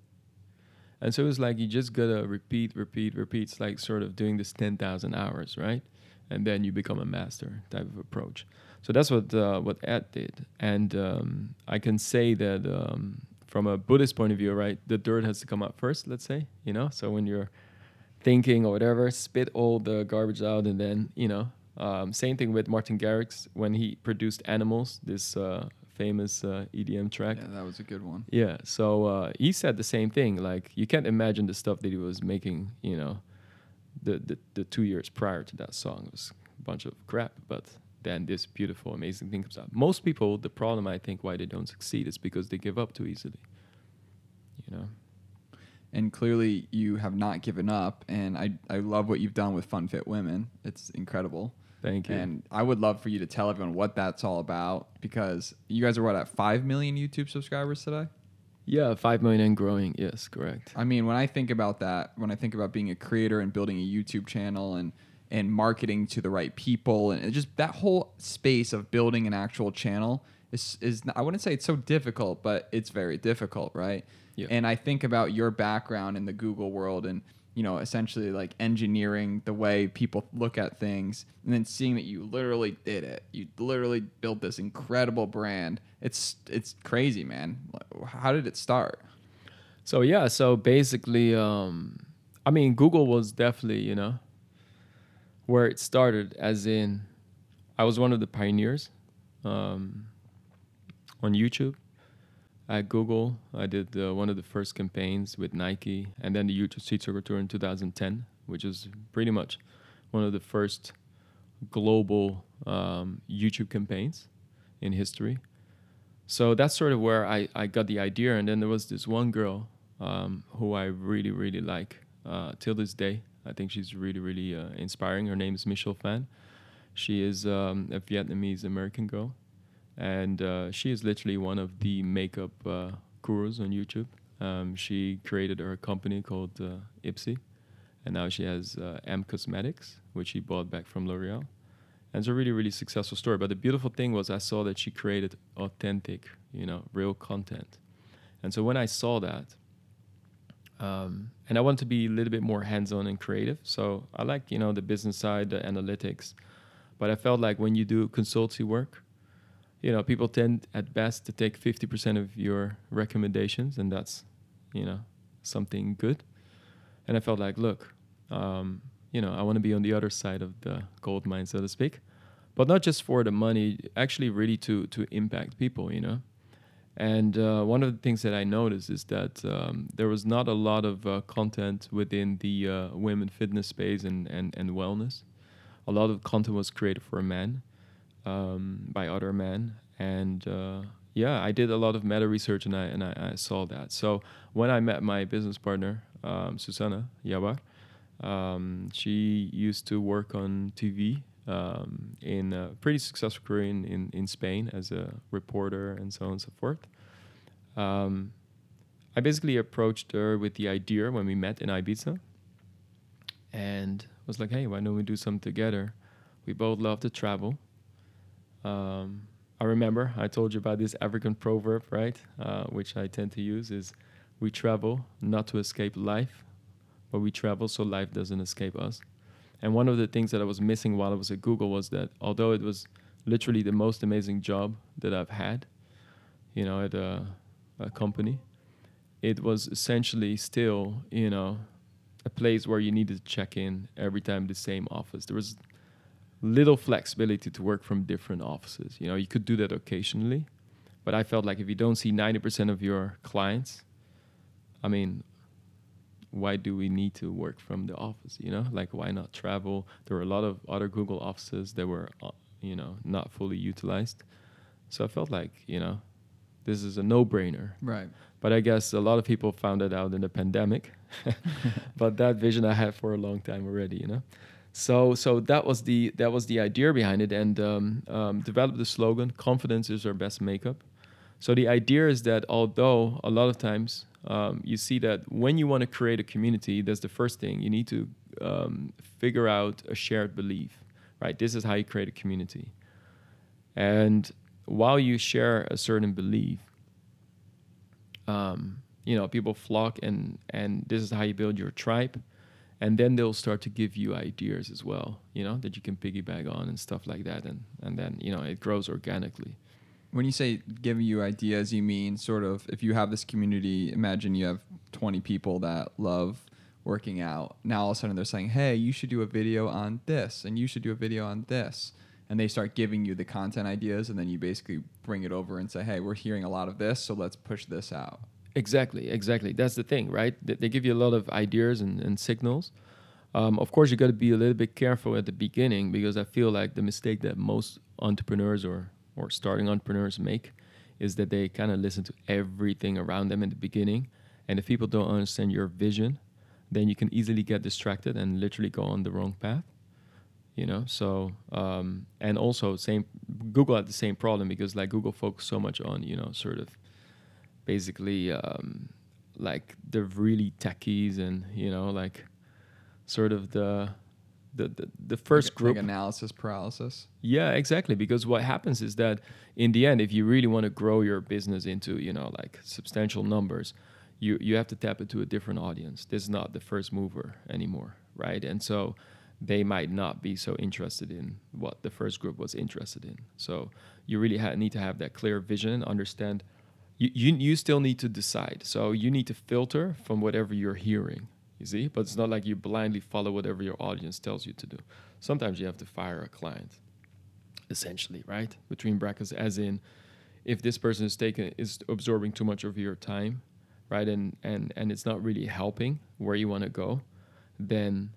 Speaker 1: and so it was like you just gotta repeat, repeat, repeat. It's like sort of doing this ten thousand hours, right? And then you become a master type of approach. So that's what uh, what Ed did, and um, I can say that um, from a Buddhist point of view, right, the dirt has to come out first. Let's say, you know. So when you're thinking or whatever, spit all the garbage out, and then you know. Um, same thing with Martin Garrix when he produced Animals, this uh, famous uh, EDM track.
Speaker 2: Yeah, that was a good one.
Speaker 1: Yeah, so uh, he said the same thing. Like you can't imagine the stuff that he was making. You know, the the, the two years prior to that song was a bunch of crap. But then this beautiful, amazing thing comes out. Most people, the problem I think why they don't succeed is because they give up too easily. You know.
Speaker 2: And clearly, you have not given up, and I I love what you've done with Funfitt Women. It's incredible.
Speaker 1: Thank you.
Speaker 2: And I would love for you to tell everyone what that's all about because you guys are what at five million YouTube subscribers today.
Speaker 1: Yeah, five million and growing. Yes, correct.
Speaker 2: I mean, when I think about that, when I think about being a creator and building a YouTube channel and and marketing to the right people and just that whole space of building an actual channel is is I wouldn't say it's so difficult, but it's very difficult, right?
Speaker 1: Yeah.
Speaker 2: And I think about your background in the Google world and you know, essentially like engineering the way people look at things and then seeing that you literally did it. You literally built this incredible brand. It's it's crazy, man. How did it start?
Speaker 1: So yeah, so basically um I mean Google was definitely, you know, where it started as in I was one of the pioneers um on YouTube at Google. I did uh, one of the first campaigns with Nike, and then the YouTube Soccer Tour in 2010, which was pretty much one of the first global um, YouTube campaigns in history. So that's sort of where I, I got the idea. And then there was this one girl um, who I really, really like uh, till this day. I think she's really, really uh, inspiring. Her name is Michelle Phan. She is um, a Vietnamese American girl and uh, she is literally one of the makeup uh, gurus on YouTube. Um, she created her company called uh, Ipsy, and now she has uh, EM Cosmetics, which she bought back from L'Oreal. And it's a really, really successful story. But the beautiful thing was I saw that she created authentic, you know, real content. And so when I saw that, um, and I want to be a little bit more hands-on and creative. So I like, you know, the business side, the analytics. But I felt like when you do consultancy work, you know, people tend at best to take 50% of your recommendations, and that's, you know, something good. And I felt like, look, um, you know, I want to be on the other side of the gold mine, so to speak, but not just for the money, actually, really to to impact people, you know. And uh, one of the things that I noticed is that um, there was not a lot of uh, content within the uh, women fitness space and, and, and wellness. A lot of content was created for men um, by other men, and uh, yeah, I did a lot of meta research, and I and I, I saw that. So when I met my business partner, um, Susana Yabar, um, she used to work on TV um, in a pretty successful career in, in, in, Spain as a reporter and so on and so forth. Um, I basically approached her with the idea when we met in Ibiza and was like, hey, why don't we do something together? We both love to travel. Um, I remember I told you about this African proverb, right? Uh, which I tend to use is we travel not to escape life, but we travel so life doesn't escape us. And one of the things that I was missing while I was at Google was that although it was literally the most amazing job that I've had, you know, at a, a company, it was essentially still, you know, a place where you needed to check in every time the same office. There was little flexibility to work from different offices. You know, you could do that occasionally, but I felt like if you don't see 90% of your clients, I mean, why do we need to work from the office? You know, like why not travel? There were a lot of other Google offices that were, uh, you know, not fully utilized. So I felt like, you know, this is a no-brainer.
Speaker 2: Right.
Speaker 1: But I guess a lot of people found it out in the pandemic. but that vision I had for a long time already, you know. So so that was the that was the idea behind it, and um, um, developed the slogan "Confidence is our best makeup." So the idea is that although a lot of times um, you see that when you want to create a community, that's the first thing you need to um, figure out a shared belief, right? This is how you create a community, and while you share a certain belief, um, you know people flock, and and this is how you build your tribe and then they'll start to give you ideas as well you know that you can piggyback on and stuff like that and and then you know it grows organically
Speaker 2: When you say giving you ideas, you mean sort of if you have this community, imagine you have 20 people that love working out. Now all of a sudden they're saying, hey, you should do a video on this and you should do a video on this. And they start giving you the content ideas and then you basically bring it over and say, hey, we're hearing a lot of this, so let's push this out.
Speaker 1: Exactly, exactly. That's the thing, right? They, give you a lot of ideas and, and signals. Um, of course, you got to be a little bit careful at the beginning because I feel like the mistake that most entrepreneurs or or starting entrepreneurs make is that they kind of listen to everything around them in the beginning, and if people don't understand your vision, then you can easily get distracted and literally go on the wrong path. You know, so um, and also same Google had the same problem because like Google focused so much on you know sort of basically um, like the really techies and you know like sort of the the the, the first
Speaker 2: like,
Speaker 1: group.
Speaker 2: like analysis paralysis.
Speaker 1: yeah exactly because what happens is that in the end if you really want to grow your business into you know like substantial numbers you you have to tap into a different audience. This is not the first mover anymore right? And so they might not be so interested in what the first group was interested in. So you really ha- need to have that clear vision and understand you, you you still need to decide. So you need to filter from whatever you're hearing you see? But it's not like you blindly follow whatever your audience tells you to do. Sometimes you have to fire a client essentially right? Between brackets as in if this person is taking is absorbing too much of your time right and and and it's not really helping where you want to go then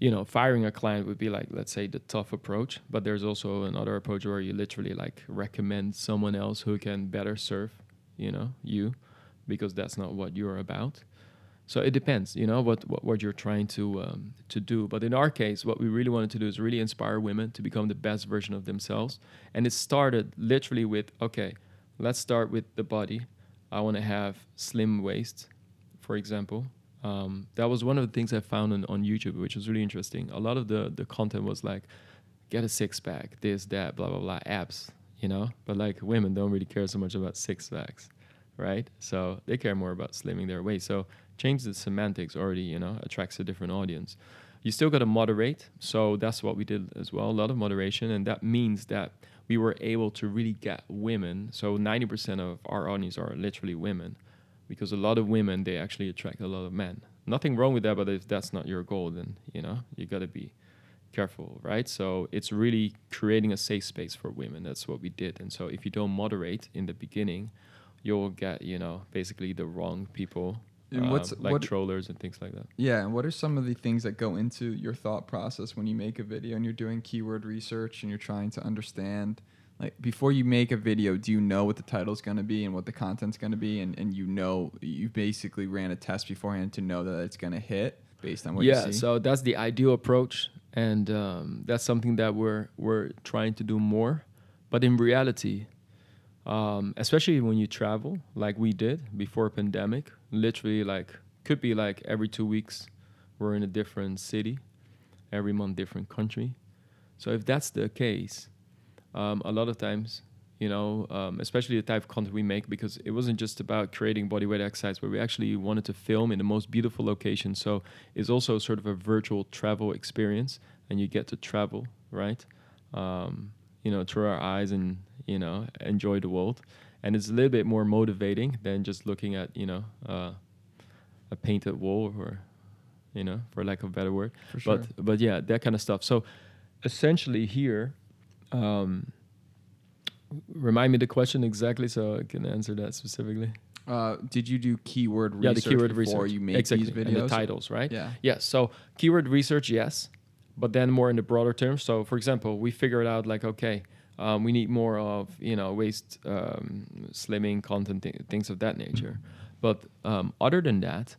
Speaker 1: you know firing a client would be like let's say the tough approach but there's also another approach where you literally like recommend someone else who can better serve you know you because that's not what you're about. So it depends you know what what, what you're trying to um, to do. But in our case what we really wanted to do is really inspire women to become the best version of themselves. And it started literally with okay let's start with the body. I want to have slim waist for example um, that was one of the things I found on, on YouTube, which was really interesting. A lot of the, the content was like, get a six pack, this, that, blah, blah, blah, abs, you know? But like women don't really care so much about six packs, right? So they care more about slimming their waist. So change the semantics already, you know, attracts a different audience. You still got to moderate. So that's what we did as well, a lot of moderation. And that means that we were able to really get women. So 90% of our audience are literally women because a lot of women they actually attract a lot of men. Nothing wrong with that, but if that's not your goal, then you know you got to be careful, right? So it's really creating a safe space for women. That's what we did. And so if you don't moderate in the beginning, you'll get you know basically the wrong people.
Speaker 2: And what's-
Speaker 1: uh, like
Speaker 2: what-
Speaker 1: trollers and things like that.
Speaker 2: Yeah, and what are some of the things that go into your thought process when you make a video and you're doing keyword research and you're trying to understand like before you make a video, do you know what the title's going to be and what the content's going to be and and you know you basically ran a test beforehand to know that it's going to hit based on what
Speaker 1: yeah,
Speaker 2: you see?
Speaker 1: Yeah, so that's the ideal approach, and um, that's something that we're we're trying to do more. But in reality, um, especially when you travel, like we did before pandemic, literally like could be like every two weeks, we're in a different city, every month different country. So if that's the case, um, a lot of times, you know, um, especially the type of content we make, because it wasn't just about creating bodyweight exercise, but we actually wanted to film in the most beautiful location. So it's also sort of a virtual travel experience, and you get to travel, right? Um, you know, through our eyes and you know enjoy the world, and it's a little bit more motivating than just looking at you know uh, a painted wall or you know, for lack of a better word.
Speaker 2: For sure.
Speaker 1: But but yeah, that kind of stuff. So essentially here um, remind me the question exactly so I can answer that specifically.
Speaker 2: Uh, did you do keyword
Speaker 1: yeah,
Speaker 2: research
Speaker 1: the keyword
Speaker 2: before
Speaker 1: research.
Speaker 2: you make
Speaker 1: exactly.
Speaker 2: these videos?
Speaker 1: And the titles, right?
Speaker 2: Yeah.
Speaker 1: Yes. So keyword research, yes, but then more in the broader terms. So for example, we figured out like, okay, um, we need more of you know waist um, slimming content, th- things of that nature. But um, other than that,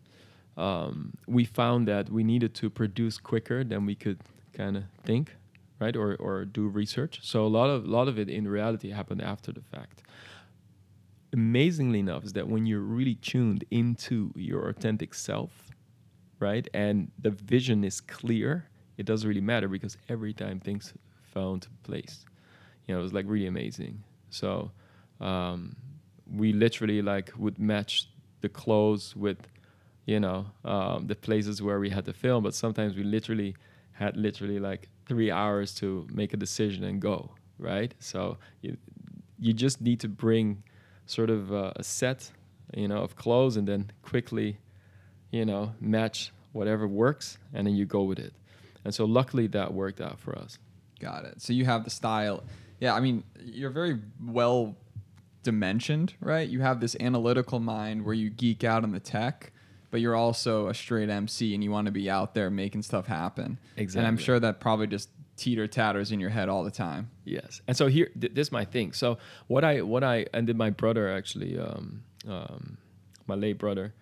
Speaker 1: um, we found that we needed to produce quicker than we could kind of think, right, or or do research. So a lot of lot of it in reality happened after the fact. Amazingly enough, is that when you're really tuned into your authentic self, right, and the vision is clear, it doesn't really matter because every time things found place, you know, it was like really amazing. So um, we literally like would match the clothes with you know um, the places where we had to film but sometimes we literally had literally like three hours to make a decision and go right so you, you just need to bring sort of a set, you know, of clothes, and then quickly, you know, match whatever works, and then you go with it. And so luckily that worked out for us.
Speaker 2: Got it. So you have the style. Yeah, I mean, you're very well dimensioned, right? You have this analytical mind where you geek out on the tech, but you're also a straight MC and you want to be out there making stuff happen. Exactly. And I'm sure that probably just teeter tatters in your head all the time.
Speaker 1: Yes, and so here, th- this is my thing. So what I what I and then my brother actually, um, um, my late brother,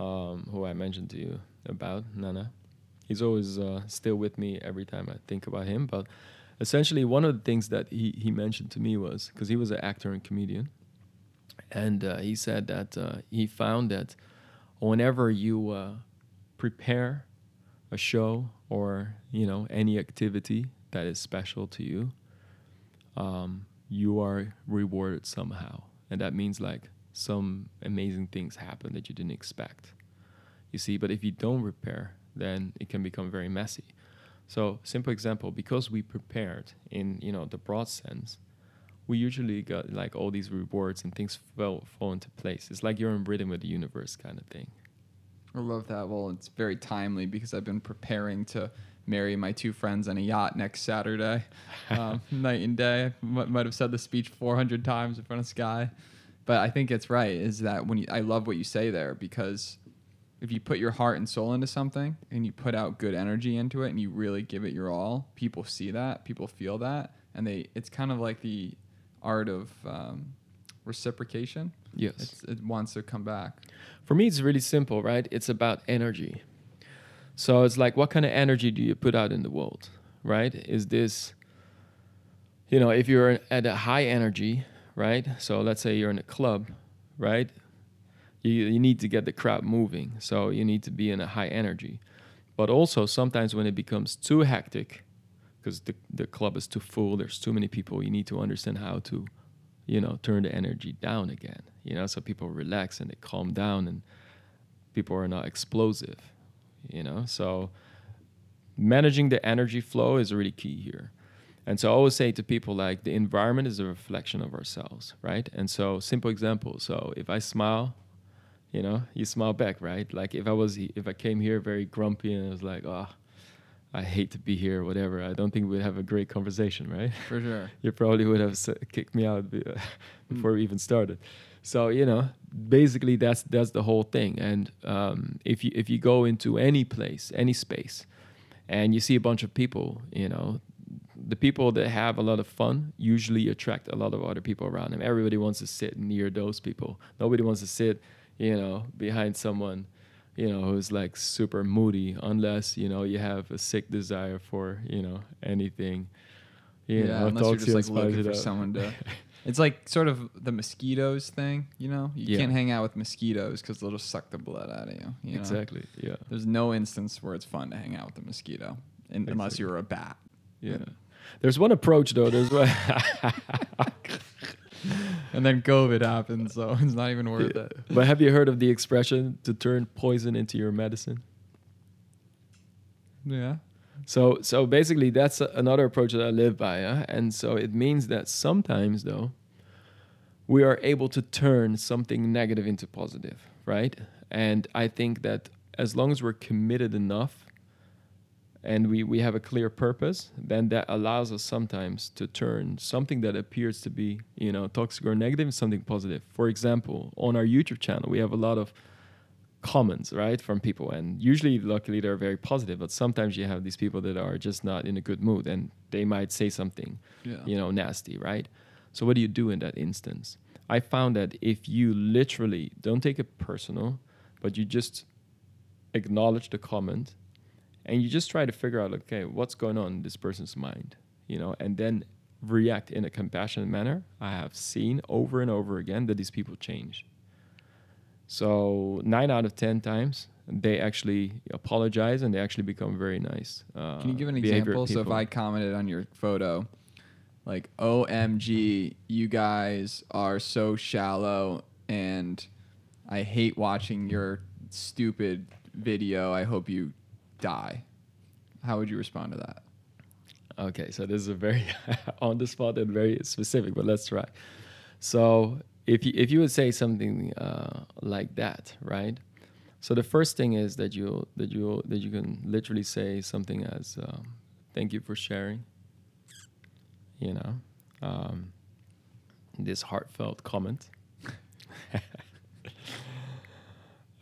Speaker 1: um, who I mentioned to you about Nana, he's always uh, still with me every time I think about him. But essentially, one of the things that he he mentioned to me was because he was an actor and comedian, and uh, he said that uh, he found that whenever you uh, prepare a show or you know any activity that is special to you um, you are rewarded somehow. And that means like some amazing things happen that you didn't expect. You see but if you don't prepare then it can become very messy. So simple example because we prepared in you know the broad sense we usually got like all these rewards and things fall, fall into place it's like you're in rhythm with the universe kind of thing
Speaker 2: I love that. Well, it's very timely because I've been preparing to marry my two friends on a yacht next Saturday, um, night and day. M- might have said the speech 400 times in front of Sky, but I think it's right. Is that when you, I love what you say there because if you put your heart and soul into something and you put out good energy into it and you really give it your all, people see that, people feel that, and they. It's kind of like the art of um, reciprocation.
Speaker 1: yes
Speaker 2: It's, it wants to come back.
Speaker 1: For me, it's really simple, right? It's about energy. So it's like, what kind of energy do you put out in the world, right? Is this, you know, if you're at a high energy, right? So let's say you're in a club, right? You, you need to get the crowd moving. So you need to be in a high energy. But also, sometimes when it becomes too hectic, because the, the club is too full, there's too many people, you need to understand how to, you know, turn the energy down again, you know, so people relax and they calm down and people are not explosive, you know. So managing the energy flow is really key here. And so I always say to people like the environment is a reflection of ourselves, right? And so simple example. So if I smile, you know, you smile back, right? Like if I was if I came here very grumpy and I was like, oh, I hate to be here, whatever. I don't think we'd have a great conversation, right?
Speaker 2: For sure.
Speaker 1: you probably would have kicked me out be- before we even started. So you know, basically that's that's the whole thing. And um, if you if you go into any place, any space, and you see a bunch of people, you know, the people that have a lot of fun usually attract a lot of other people around them. Everybody wants to sit near those people. Nobody wants to sit, you know, behind someone, you know, who's like super moody, unless you know you have a sick desire for you know anything. You
Speaker 2: yeah,
Speaker 1: know,
Speaker 2: unless you're just like looking for
Speaker 1: up.
Speaker 2: someone to. It's like sort of the mosquitoes thing, you know. You
Speaker 1: Yeah.
Speaker 2: can't hang out with mosquitoes because they'll just suck the blood out of you. you know?
Speaker 1: Exactly. Yeah.
Speaker 2: There's no instance where it's fun to hang out with a mosquito, in, unless you're a bat.
Speaker 1: Yeah. There's one approach though. There's one.
Speaker 2: And then COVID happens, so it's not even worth it.
Speaker 1: but have you heard of the expression to turn poison into your medicine?
Speaker 2: Yeah.
Speaker 1: So so basically that's a, another approach that I live by, huh? and so it means that sometimes though we are able to turn something negative into positive, right? And I think that as long as we're committed enough and we, we have a clear purpose, then that allows us sometimes to turn something that appears to be, you know, toxic or negative into something positive. For example, on our YouTube channel, we have a lot of comments, right, from people, and usually, luckily, they're very positive. But sometimes you have these people that are just not in a good mood, and they might say something,
Speaker 2: Yeah.
Speaker 1: you know, nasty, right? So what do you do in that instance? I found that if you literally don't take it personal, but you just acknowledge the comment and you just try to figure out okay what's going on in this person's mind you know and then react in a compassionate manner i have seen over and over again that these people change so nine out of ten times they actually apologize and they actually become very nice uh,
Speaker 2: Can you give an example? So if. I commented on your photo, like OMG, you guys are so shallow and I hate watching your stupid video. I hope you die. How would you respond to that?
Speaker 1: Okay, so this is a very on the spot and very specific, but let's try. so if you if you would say something uh, like that, right? So the first thing is that you that you that you can literally say something as um, "Thank you for sharing." You know, um, this heartfelt comment.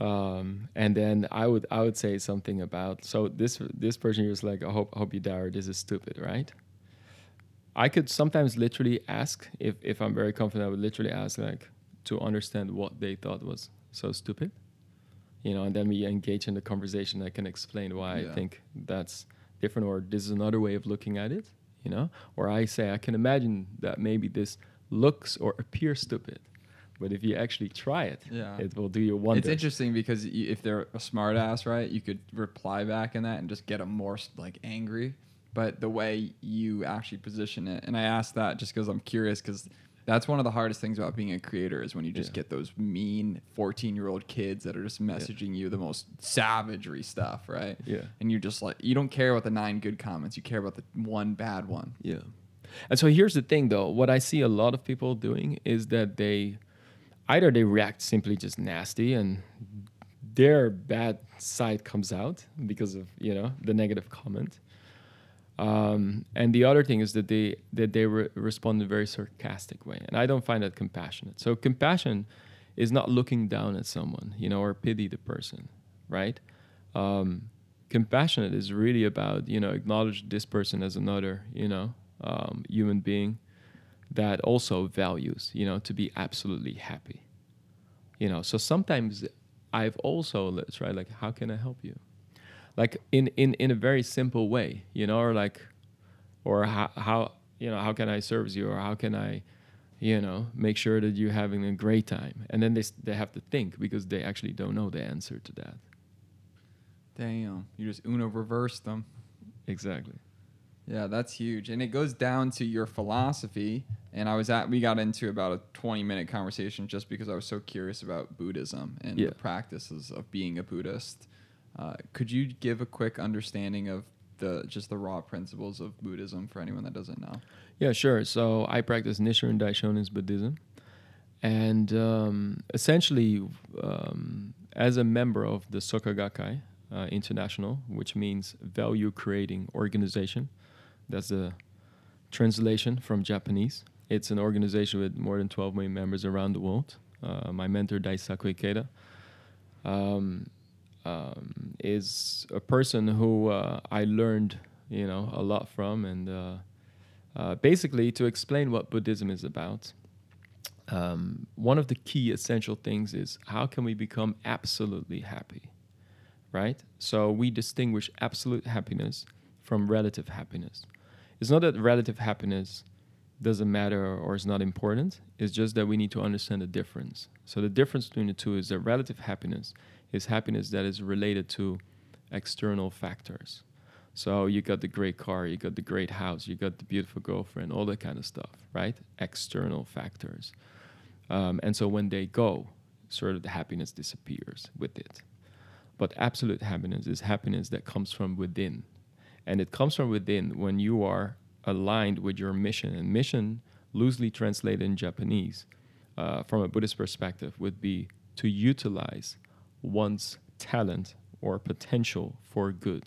Speaker 1: um, and then I would I would say something about so this this person was like I hope I hope you die or this is stupid, right? I could sometimes literally ask if if I'm very confident I would literally ask like to understand what they thought was so stupid, you know, and then we engage in the conversation. I can explain why
Speaker 2: Yeah.
Speaker 1: I think that's different or this is another way of looking at it, you know, or I say I can imagine that maybe this looks or appears stupid. But if you actually try it,
Speaker 2: Yeah.
Speaker 1: it will do you wonders.
Speaker 2: It's interesting because y- if they're a smart ass, right, you could reply back in that and just get them more like angry. But the way you actually position it, and I asked that just because I'm curious, because that's one of the hardest things about being a creator is when you just
Speaker 1: Yeah.
Speaker 2: get those mean 14 year old kids that are just messaging you the most savagery stuff, right?
Speaker 1: Yeah.
Speaker 2: And you're just like, you don't care about the nine good comments, you care about the one bad one.
Speaker 1: Yeah. And so here's the thing though, what I see a lot of people doing is that they either they react simply just nasty and their bad side comes out because of, you know, the negative comment. Um, and the other thing is that they that they re- respond in a very sarcastic way, and I don't find that compassionate. So compassion is not looking down at someone, you know, or pity the person, right? Um, compassionate is really about you know acknowledge this person as another you know um, human being that also values you know to be absolutely happy. You know so sometimes i've also tried like how can i help you? Like in in in a very simple way you know or like or how, how you know how can i serve you? Or how can i you know make sure that you're having a great time? And then they they have to think because they actually don't know the answer to that.
Speaker 2: Damn. You just Uno reverse them.
Speaker 1: exactly
Speaker 2: Yeah, that's huge. And it goes down to your philosophy. And I was at, we got into about a 20 minute conversation just because I was so curious about Buddhism and
Speaker 1: Yeah.
Speaker 2: the practices of being a Buddhist. Uh, could you give a quick understanding of the just the raw principles of Buddhism for anyone that doesn't know?
Speaker 1: Yeah, sure. So I practice Nichiren Daishonin Buddhism, and um, essentially, um, as a member of the Soka Gakkai uh, International, which means value creating organization, that's the translation from Japanese. It's an organization with more than 12 million members around the world. Uh, my mentor Daisaku Ikeda um, um, is a person who uh, I learned, you know, a lot from, and uh, uh, basically to explain what Buddhism is about. Um, one of the key essential things is how can we become absolutely happy, right? So we distinguish absolute happiness from relative happiness. It's not that relative happiness doesn't matter or is not important. It's just that we need to understand the difference. So the difference between the two is that relative happiness is happiness that is related to external factors. So you got the great car, you got the great house, you got the beautiful girlfriend, all that kind of stuff, right? External factors. Um, and so when they go, sort of the happiness disappears with it. But absolute happiness is happiness that comes from within. And it comes from within when you are aligned with your mission. And mission, loosely translated in Japanese, uh, from a Buddhist perspective, would be to utilize one's talent or potential for good.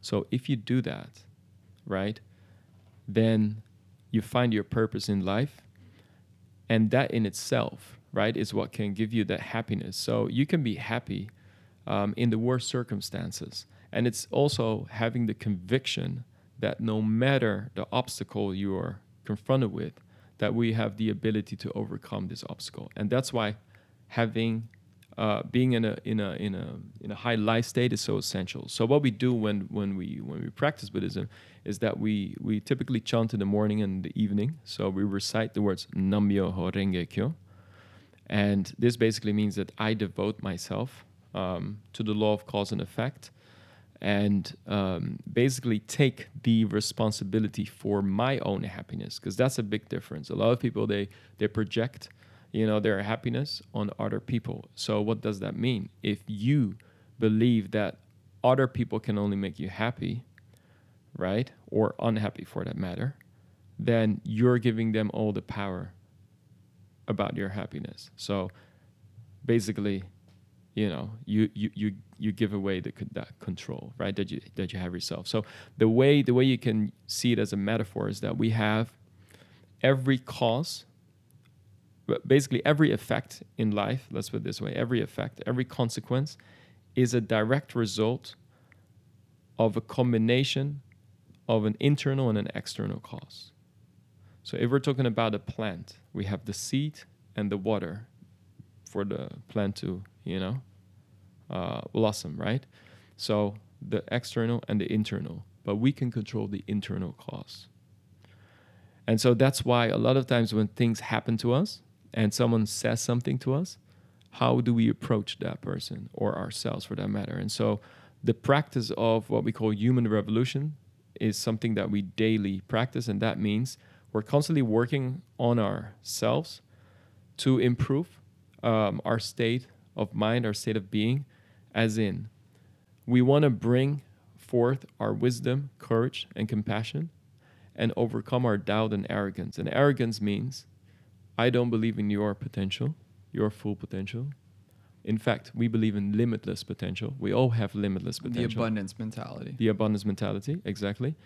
Speaker 1: So if you do that, right, then you find your purpose in life. And that in itself, right, is what can give you that happiness. So you can be happy um, in the worst circumstances. And it's also having the conviction that no matter the obstacle you are confronted with, that we have the ability to overcome this obstacle. And that's why having uh, being in a in a in a in a high life state is so essential. So what we do when when we when we practice Buddhism is that we we typically chant in the morning and the evening. So we recite the words Nam-myoho Renge Kyo, and this basically means that I devote myself um, to the law of cause and effect, and um, basically take the responsibility for my own happiness because that's a big difference. A lot of people they they project you know their happiness on other people so what does that mean if you believe that other people can only make you happy right or unhappy for that matter then you're giving them all the power about your happiness. So basically, you know, you you you you give away the that control, right? That you that you have yourself. So the way the way you can see it as a metaphor is that we have every cause basically every effect in life, let's put it this way, every effect, every consequence is a direct result of a combination of an internal and an external cause. So if we're talking about a plant, we have the seed and the water for the plant to, you know, uh, blossom, right? So the external and the internal, but we can control the internal cause. And so that's why a lot of times when things happen to us and someone says something to us, how do we approach that person or ourselves for that matter? And so the practice of what we call human revolution is something that we daily practice, and that means we're constantly working on ourselves to improve um, our state of mind, our state of being, as in, we want to bring forth our wisdom, courage, and compassion and overcome our doubt and arrogance. And arrogance means I don't believe in your potential, your full potential. In fact, we believe in limitless potential. We all have limitless potential.
Speaker 2: The abundance mentality.
Speaker 1: The abundance mentality, exactly.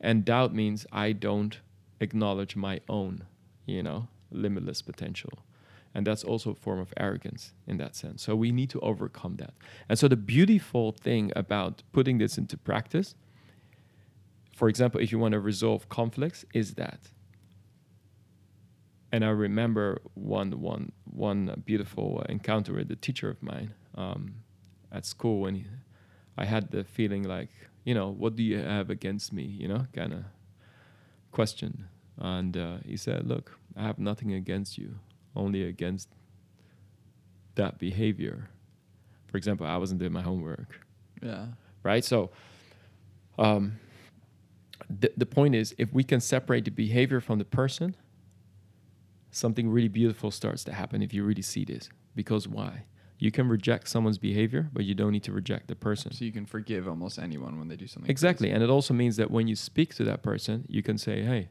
Speaker 1: And doubt means I don't acknowledge my own, you know, limitless potential. And that's also a form of arrogance in that sense. So we need to overcome that. And so the beautiful thing about putting this into practice, for example, if you want to resolve conflicts, is that and I remember one one one beautiful encounter with a teacher of mine um, at school when he, I had the feeling like, you know, what do you have against me? You know, kind of question. And uh, he said, look, I have nothing against you, only against that behavior. For example, I wasn't doing my homework.
Speaker 2: Yeah.
Speaker 1: Right. So. Um, the, the point is, if we can separate the behavior from the person, something really beautiful starts to happen if you really see this. Because why? You can reject someone's behavior, but you don't need to reject the person.
Speaker 2: So you can forgive almost anyone when they do something.
Speaker 1: Exactly.
Speaker 2: crazy.
Speaker 1: And it also means that when you speak to that person, you can say, hey,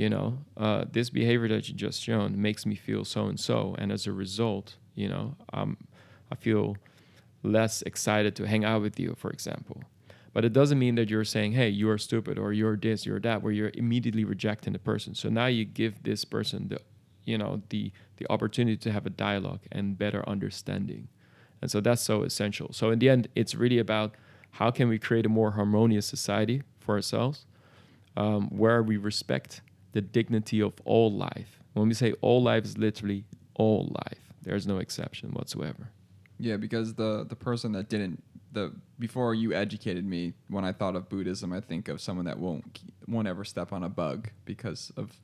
Speaker 1: you know, uh, this behavior that you just shown makes me feel so and so. And as a result, you know, um, I feel less excited to hang out with you, for example. But it doesn't mean that you're saying, hey, you're stupid or you're this, you're that, where you're immediately rejecting the person. So now you give this person the you know the the opportunity to have a dialogue and better understanding and so that's so essential so in the end it's really about how can we create a more harmonious society for ourselves um, where we respect the dignity of all life when we say all life is literally all life there's no exception whatsoever
Speaker 2: yeah because the the person that didn't the before you educated me when i thought of buddhism i think of someone that won't won't ever step on a bug because of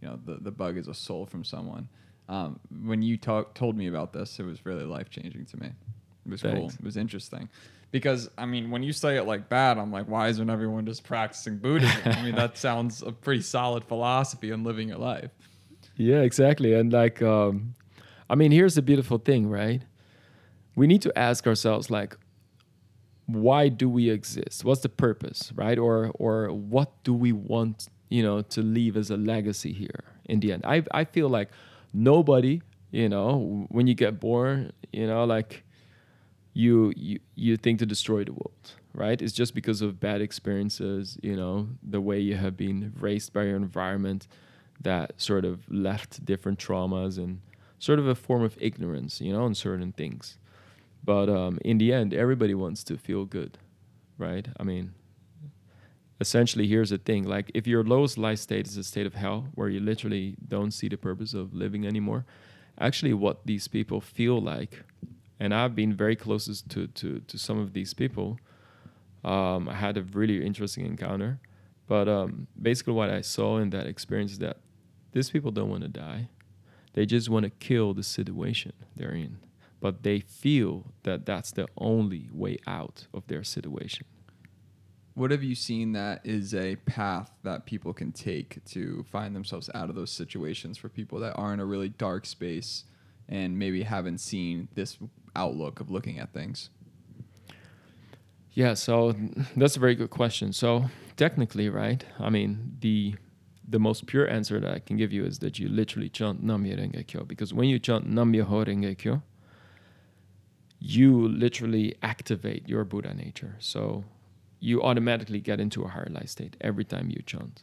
Speaker 2: you know the, the bug is a soul from someone. Um, when you talk, told me about this, it was really life changing to me. It was Thanks. cool. It was interesting. Because I mean, when you say it like that, I'm like, why isn't everyone just practicing Buddhism? I mean, that sounds a pretty solid philosophy on living your life.
Speaker 1: Yeah, exactly. And like, um, I mean, here's the beautiful thing, right? We need to ask ourselves, like, why do we exist? What's the purpose, right? Or or what do we want you know, to leave as a legacy here in the end. I, I feel like nobody, you know, when you get born, you know, like you, you, you think to destroy the world, right? It's just because of bad experiences, you know, the way you have been raised by your environment that sort of left different traumas and sort of a form of ignorance, you know, on certain things. But um, in the end, everybody wants to feel good, right? I mean, essentially here's the thing like if your lowest life state is a state of hell where you literally don't see the purpose of living anymore actually what these people feel like and i've been very close to to, to some of these people. Um, i had a really interesting encounter. But um, basically what i saw in that experience is that these people don't want to die. They just want to kill the situation they're in. But they feel that that's the only way out of their situation.
Speaker 2: What have you seen that is a path that people can take to find themselves out of those situations for people that are in a really dark space and maybe haven't seen this outlook of looking at things?
Speaker 1: Yeah, so that's a very good question. So technically, right? I mean, the the most pure answer that I can give you is that you literally chant Nam-myoho Renge Kyo. Because when you chant Nam-myoho Renge Kyo, you literally activate your Buddha nature. So you automatically get into a higher light state every time you chant.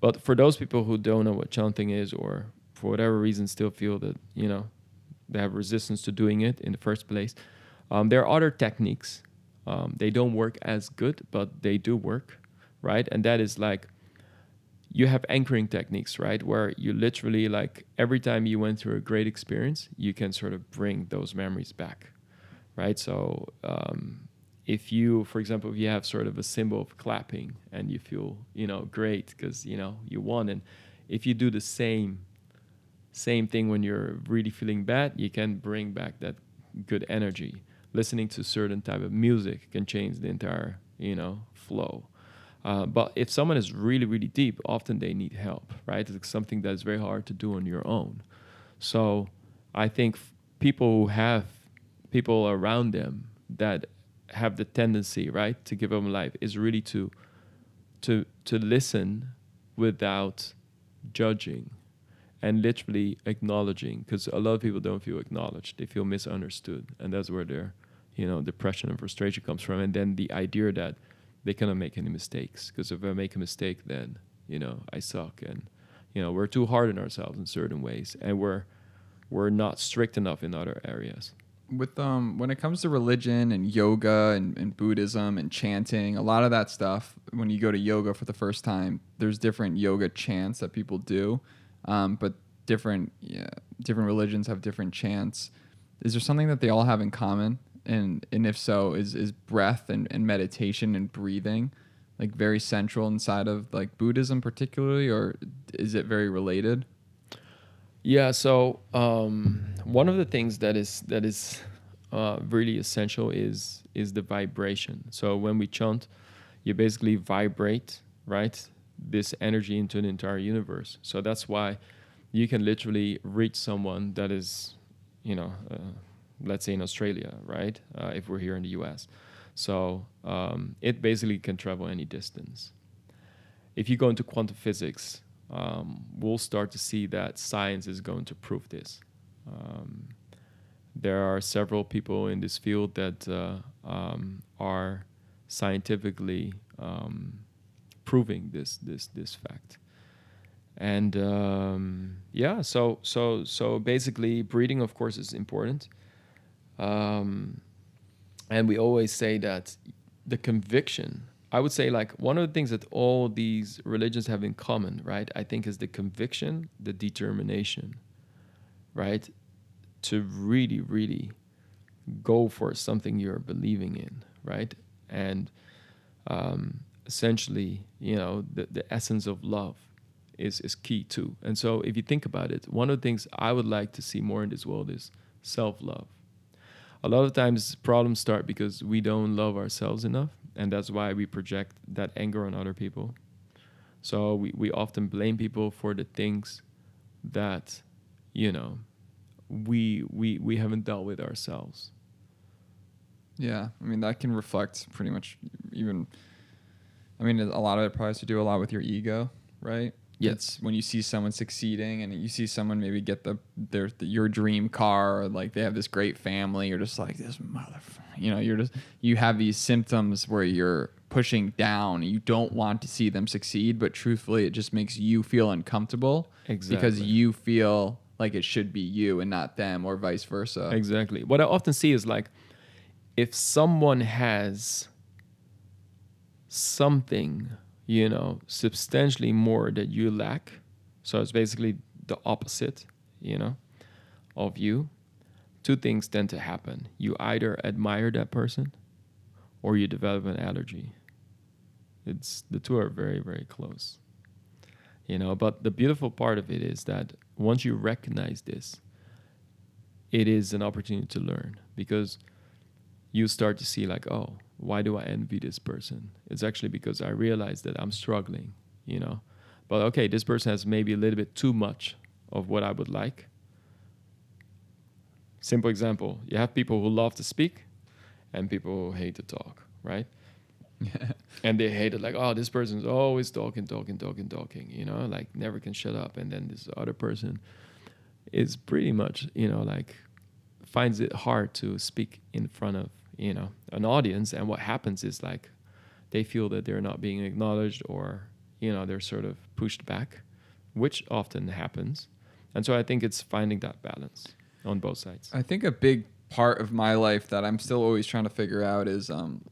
Speaker 1: But for those people who don't know what chanting is, or for whatever reason still feel that you know they have resistance to doing it in the first place, um, there are other techniques. Um, they don't work as good, but they do work, right? And that is like you have anchoring techniques, right? Where you literally like every time you went through a great experience, you can sort of bring those memories back, right? So um, if you, for example, if you have sort of a symbol of clapping and you feel, you know, great because you know you won, and if you do the same, same thing when you're really feeling bad, you can bring back that good energy. Listening to certain type of music can change the entire, you know, flow. Uh, but if someone is really, really deep, often they need help, right? It's something that is very hard to do on your own. So I think people who have people around them that have the tendency, right, to give them life is really to to to listen without judging and literally acknowledging because a lot of people don't feel acknowledged. They feel misunderstood and that's where their you know depression and frustration comes from. And then the idea that they cannot make any mistakes because if i make a mistake then you know i suck. And you know we're too hard on ourselves in certain ways and we're we're not strict enough in other areas.
Speaker 2: With um when it comes to religion and yoga and, and buddhism and chanting a lot of that stuff when you go to yoga for the first time there's different yoga chants that people do um, but different yeah, different religions have different chants is there something that they all have in common and and if so is is breath and, and meditation and breathing like very central inside of like buddhism particularly or is it very related
Speaker 1: yeah. So um, one of the things that is that is uh, really essential is is the vibration. So when we chant, you basically vibrate, right? This energy into an entire universe. So that's why you can literally reach someone that is, you know, uh, let's say in Australia, right? Uh, if we're here in the U.S. So um, it basically can travel any distance. If you go into quantum physics, um, we'll start to see that science is going to prove this. Um, there are several people in this field that uh, um, are scientifically um, proving this this this fact. And um, yeah, so so so basically, breeding of course, is important. Um, and we always say that the conviction I would say like one of the things that all these religions have in common, right? I think is the conviction, the determination, right? To really, really go for something you're believing in, right? And um, essentially, you know, the, the essence of love is, is key too. And so if you think about it, one of the things I would like to see more in this world is self love. A lot of times problems start because we don't love ourselves enough and that's why we project that anger on other people. So we, we often blame people for the things that, you know, we we we haven't dealt with ourselves.
Speaker 2: Yeah, I mean that can reflect pretty much even. I mean, a lot of it probably has to do a lot with your ego, right?
Speaker 1: Yes.
Speaker 2: when you see someone succeeding and you see someone maybe get the their the, your dream car, or like they have this great family, you're just like this mother. You know, you're just you have these symptoms where you're pushing down. You don't want to see them succeed, but truthfully, it just makes you feel uncomfortable
Speaker 1: Exactly.
Speaker 2: because you feel like it should be you and not them, or vice versa.
Speaker 1: Exactly. What I often see is like if someone has something, you know, substantially more that you lack, so it's basically the opposite, you know, of you, two things tend to happen. You either admire that person or you develop an allergy. It's the two are very, very close. You know, but the beautiful part of it is that once you recognize this, it is an opportunity to learn because you start to see like, oh, why do I envy this person? It's actually because I realize that I'm struggling, you know. But okay, this person has maybe a little bit too much of what I would like. Simple example, you have people who love to speak and people who hate to talk, right? and they hate it like oh this person's always talking talking talking talking you know like never can shut up and then this other person is pretty much you know like finds it hard to speak in front of you know an audience and what happens is like they feel that they're not being acknowledged or you know they're sort of pushed back which often happens and so i think it's finding that balance on both sides
Speaker 2: I think a big part of my life that I'm still always trying to figure out is um,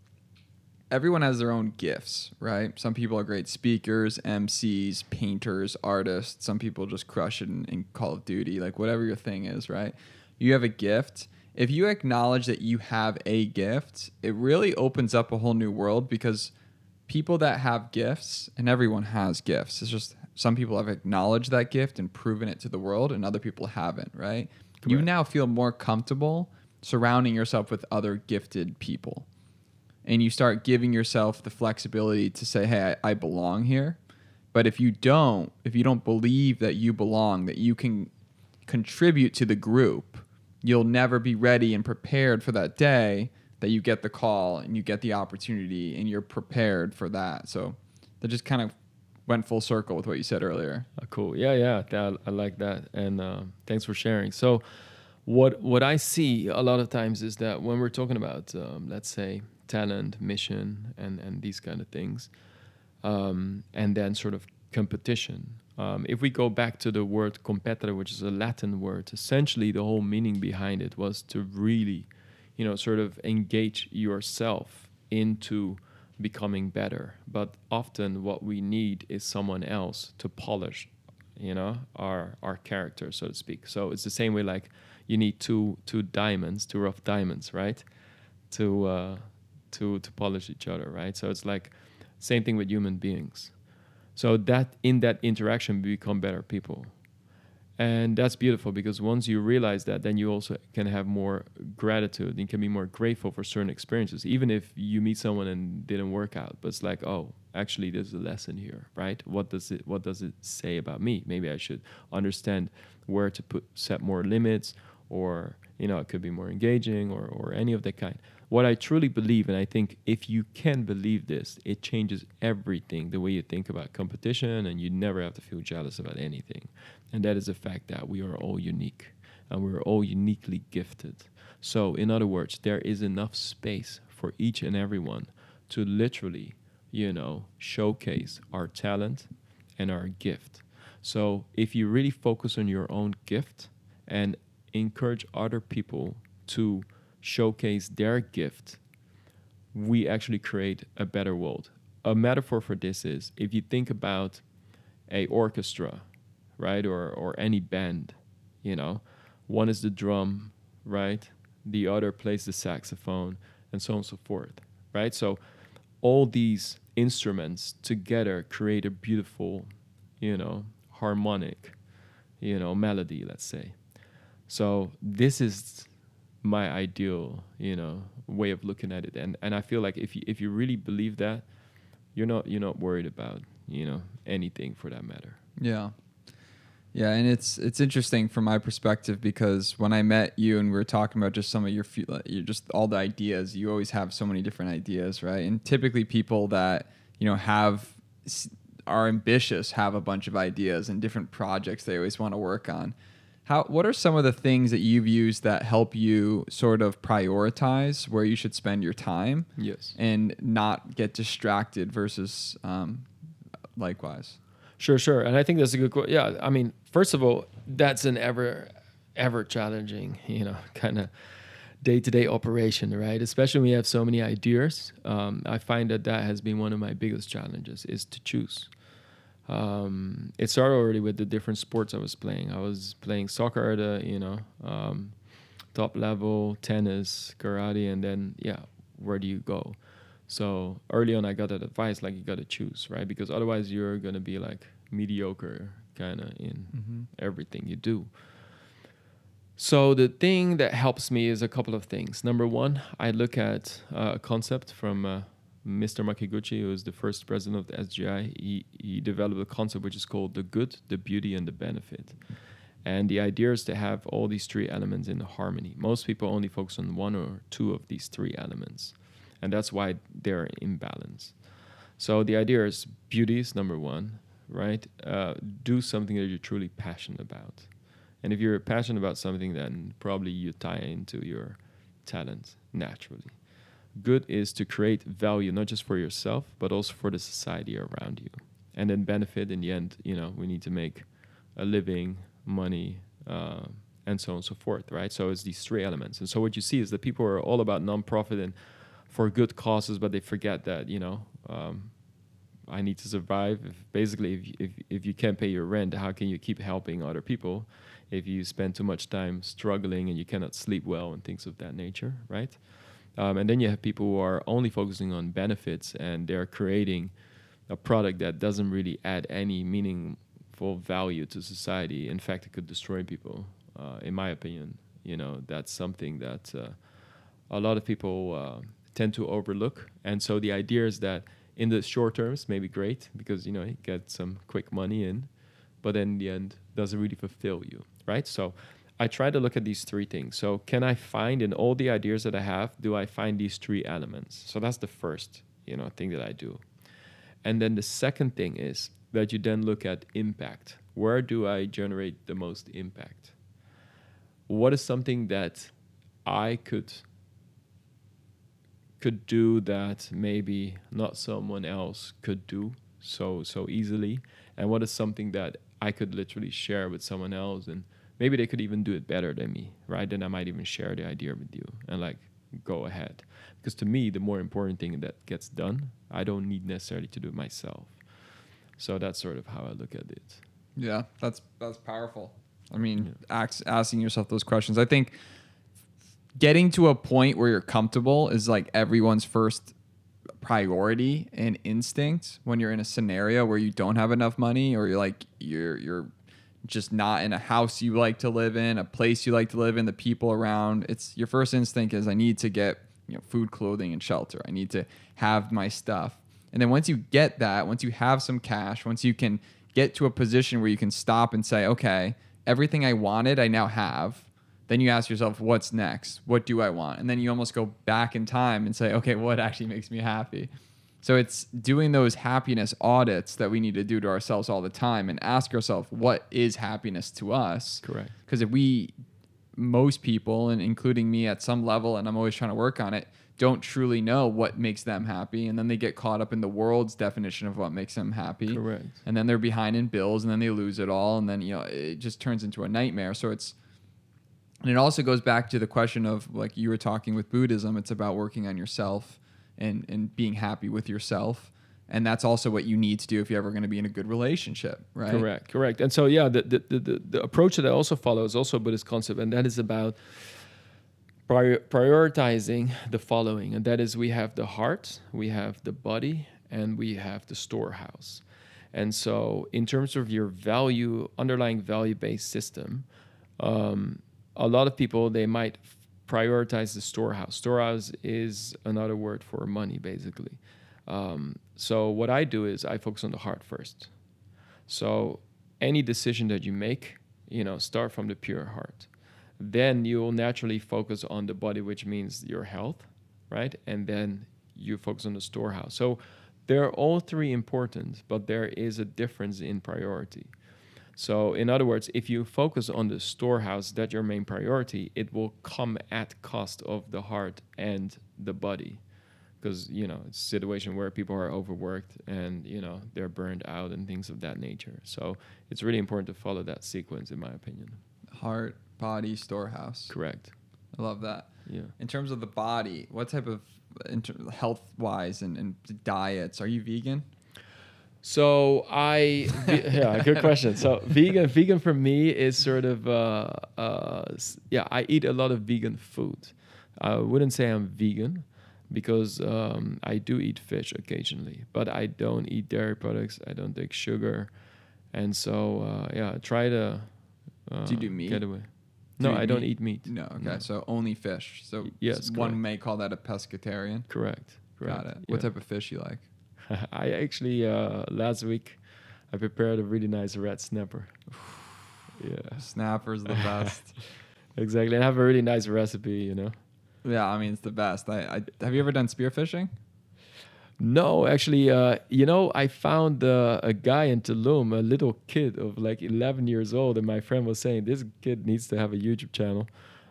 Speaker 2: everyone has their own gifts, right? Some people are great speakers, MCs, painters, artists. Some people just crush it in, in Call of Duty, like whatever your thing is, right? You have a gift. If you acknowledge that you have a gift, it really opens up a whole new world because people that have gifts, and everyone has gifts, it's just some people have acknowledged that gift and proven it to the world, and other people haven't, right? You now feel more comfortable surrounding yourself with other gifted people. And you start giving yourself the flexibility to say, hey, I, I belong here. But if you don't, if you don't believe that you belong, that you can contribute to the group, you'll never be ready and prepared for that day that you get the call and you get the opportunity and you're prepared for that. So that just kind of went full circle with what you said earlier.
Speaker 1: Uh, cool. Yeah, yeah. That, I like that, and uh, thanks for sharing. So, what what I see a lot of times is that when we're talking about, um, let's say, talent, mission, and and these kind of things, um, and then sort of competition. Um, if we go back to the word competitor, which is a Latin word, essentially the whole meaning behind it was to really, you know, sort of engage yourself into becoming better. But often what we need is someone else to polish, you know, our our character, so to speak. So it's the same way like you need two two diamonds, two rough diamonds, right? To uh, to to polish each other, right? So it's like same thing with human beings. So that in that interaction we become better people. And that's beautiful because once you realize that, then you also can have more gratitude and can be more grateful for certain experiences, even if you meet someone and didn't work out. But it's like, oh, actually, there's a lesson here, right? What does it What does it say about me? Maybe I should understand where to put set more limits, or you know, it could be more engaging, or or any of that kind. What I truly believe, and I think if you can believe this, it changes everything the way you think about competition, and you never have to feel jealous about anything. And that is the fact that we are all unique and we're all uniquely gifted. So, in other words, there is enough space for each and everyone to literally, you know, showcase our talent and our gift. So, if you really focus on your own gift and encourage other people to showcase their gift, we actually create a better world. A metaphor for this is if you think about a orchestra, right, or or any band, you know, one is the drum, right, the other plays the saxophone, and so on and so forth, right. So all these instruments together create a beautiful, you know, harmonic, you know, melody. Let's say. So this is my ideal, you know, way of looking at it. And and I feel like if you if you really believe that, you're not you're not worried about, you know, anything for that matter.
Speaker 2: Yeah. Yeah, and it's it's interesting from my perspective because when I met you and we were talking about just some of your your just all the ideas, you always have so many different ideas, right? And typically people that, you know, have are ambitious have a bunch of ideas and different projects they always want to work on. How what are some of the things that you've used that help you sort of prioritize where you should spend your time
Speaker 1: Yes.
Speaker 2: and not get distracted versus um, likewise?
Speaker 1: Sure, sure. And I think that's a good question. Yeah, I mean, first of all, that's an ever ever challenging, you know, kind of day-to-day operation, right? Especially when you have so many ideas. Um, I find that that has been one of my biggest challenges is to choose. Um, it started already with the different sports I was playing. I was playing soccer at a, you know, um, top level, tennis, karate, and then yeah, where do you go? So early on, I got that advice like you got to choose, right? Because otherwise, you're gonna be like mediocre kind of in
Speaker 2: Mm-hmm.
Speaker 1: everything you do. So the thing that helps me is a couple of things. Number one, I look at uh, a concept from uh, Mr. Makiguchi, who is the first president of the SGI. He, he developed a concept which is called the good, the beauty, and the benefit. And the idea is to have all these three elements in harmony. Most people only focus on one or two of these three elements. and that's why they're imbalance. So the idea is beauty is number one, right? Uh, do something that you're truly passionate about, and if you're passionate about something, then probably you tie into your talent naturally. Good is to create value not just for yourself but also for the society around you, and then benefit in the end. You know, we need to make a living, money. Uh, and so on and so forth, right? So it's these three elements. And so what you see is that people are all about nonprofit and for good causes, but they forget that you know um, I need to survive. If basically, if, if if you can't pay your rent, how can you keep helping other people? If you spend too much time struggling and you cannot sleep well and things of that nature, right? Um, and then you have people who are only focusing on benefits and they're creating a product that doesn't really add any meaningful value to society. In fact, it could destroy people uh, in my opinion. You know, that's something that uh, a lot of people uh, tend to overlook. And so the idea is that in the short terms, maybe great because you know you get some quick money in, but in the end doesn't really fulfill you, right? So I try to look at these three things. So can I find in all the ideas that I have, do I find these three elements? So that's the first, you know, thing that I do. And then the second thing is that you then look at impact. Where do I generate the most impact? what is something that I could could do that maybe not someone else could do so so easily and what is something that I could literally share with someone else and maybe they could even do it better than me right? Then I might even share the idea with you and like go ahead. Because to me the more important thing that gets done I don't need necessarily to do it myself. So that's sort of how I look at it.
Speaker 2: Yeah that's that's powerful. I mean, yeah. ask, asking yourself those questions. I think getting to a point where you're comfortable is like everyone's first priority and instinct when you're in a scenario where you don't have enough money or you're like you're you're just not in a house you like to live in, a place you like to live in, the people around. It's your first instinct is I need to get, you know, food, clothing and shelter. I need to have my stuff. And then once you get that, once you have some cash, once you can get to a position where you can stop and say, okay, everything I wanted, I now have. Then you ask yourself, what's next? What do I want? And then you almost go back in time and say, okay, what actually makes me happy? So it's doing those happiness audits that we need to do to ourselves all the time and ask ourselves, what is happiness to us?
Speaker 1: Correct.
Speaker 2: Because if we, most people, and including me at some level, and I'm always trying to work on it, don't truly know what makes them happy and then they get caught up in the world's definition of what makes them happy
Speaker 1: correct
Speaker 2: and then they're behind in bills and then they lose it all and then you know it just turns into a nightmare so it's and it also goes back to the question of like you were talking with buddhism it's about working on yourself and and being happy with yourself. And that's also what you need to do if you're ever going to be in a good relationship right?
Speaker 1: Correct correct. And so yeah the the, the, the approach that i also follow is also a buddhist concept and that is about prior, prioritizing the following, and that is we have the heart, we have the body, and we have the storehouse. And so, in terms of your value, underlying value based system, um, a lot of people they might prioritize the storehouse. Storehouse is another word for money, basically. Um, so, what I do is I focus on the heart first. So, any decision that you make, you know, start from the pure heart then you will naturally focus on the body, which means your health, right? And then you focus on the storehouse. So they're all three important, but there is a difference in priority. So, in other words, if you focus on the storehouse, that's your main priority, it will come at cost of the heart and the body. Because, you know, it's a situation where people are overworked and, you know, they're burned out and things of that nature. So, it's really important to follow that sequence, in my opinion.
Speaker 2: Heart, body storehouse.
Speaker 1: Correct.
Speaker 2: I love that.
Speaker 1: Yeah.
Speaker 2: In terms of the body, what type of health wise and, and diets are you vegan?
Speaker 1: So I yeah, good question. So vegan vegan for me is sort of uh, uh, yeah, I eat a lot of vegan food. I wouldn't say I'm vegan because um, I do eat fish occasionally, but I don't eat dairy products. I don't take sugar, and so uh, yeah, I try to.
Speaker 2: do you do meat?
Speaker 1: Get away. No, I don't eat meat.
Speaker 2: No, okay. No. So only fish. So
Speaker 1: yes,
Speaker 2: one correct. may call that a pescatarian.
Speaker 1: Correct. Correct.
Speaker 2: Got it. Yeah. What type of fish you like?
Speaker 1: I actually uh, last week I prepared a really nice red snapper.
Speaker 2: yeah. Snapper's the best.
Speaker 1: exactly. And I have a really nice recipe, you know.
Speaker 2: Yeah, I mean it's the best. I, I have you ever done spearfishing?
Speaker 1: No, actually, uh, you know, I found uh, a guy in Tulum, a little kid of like 11 years old, and my friend was saying this kid needs to have a YouTube channel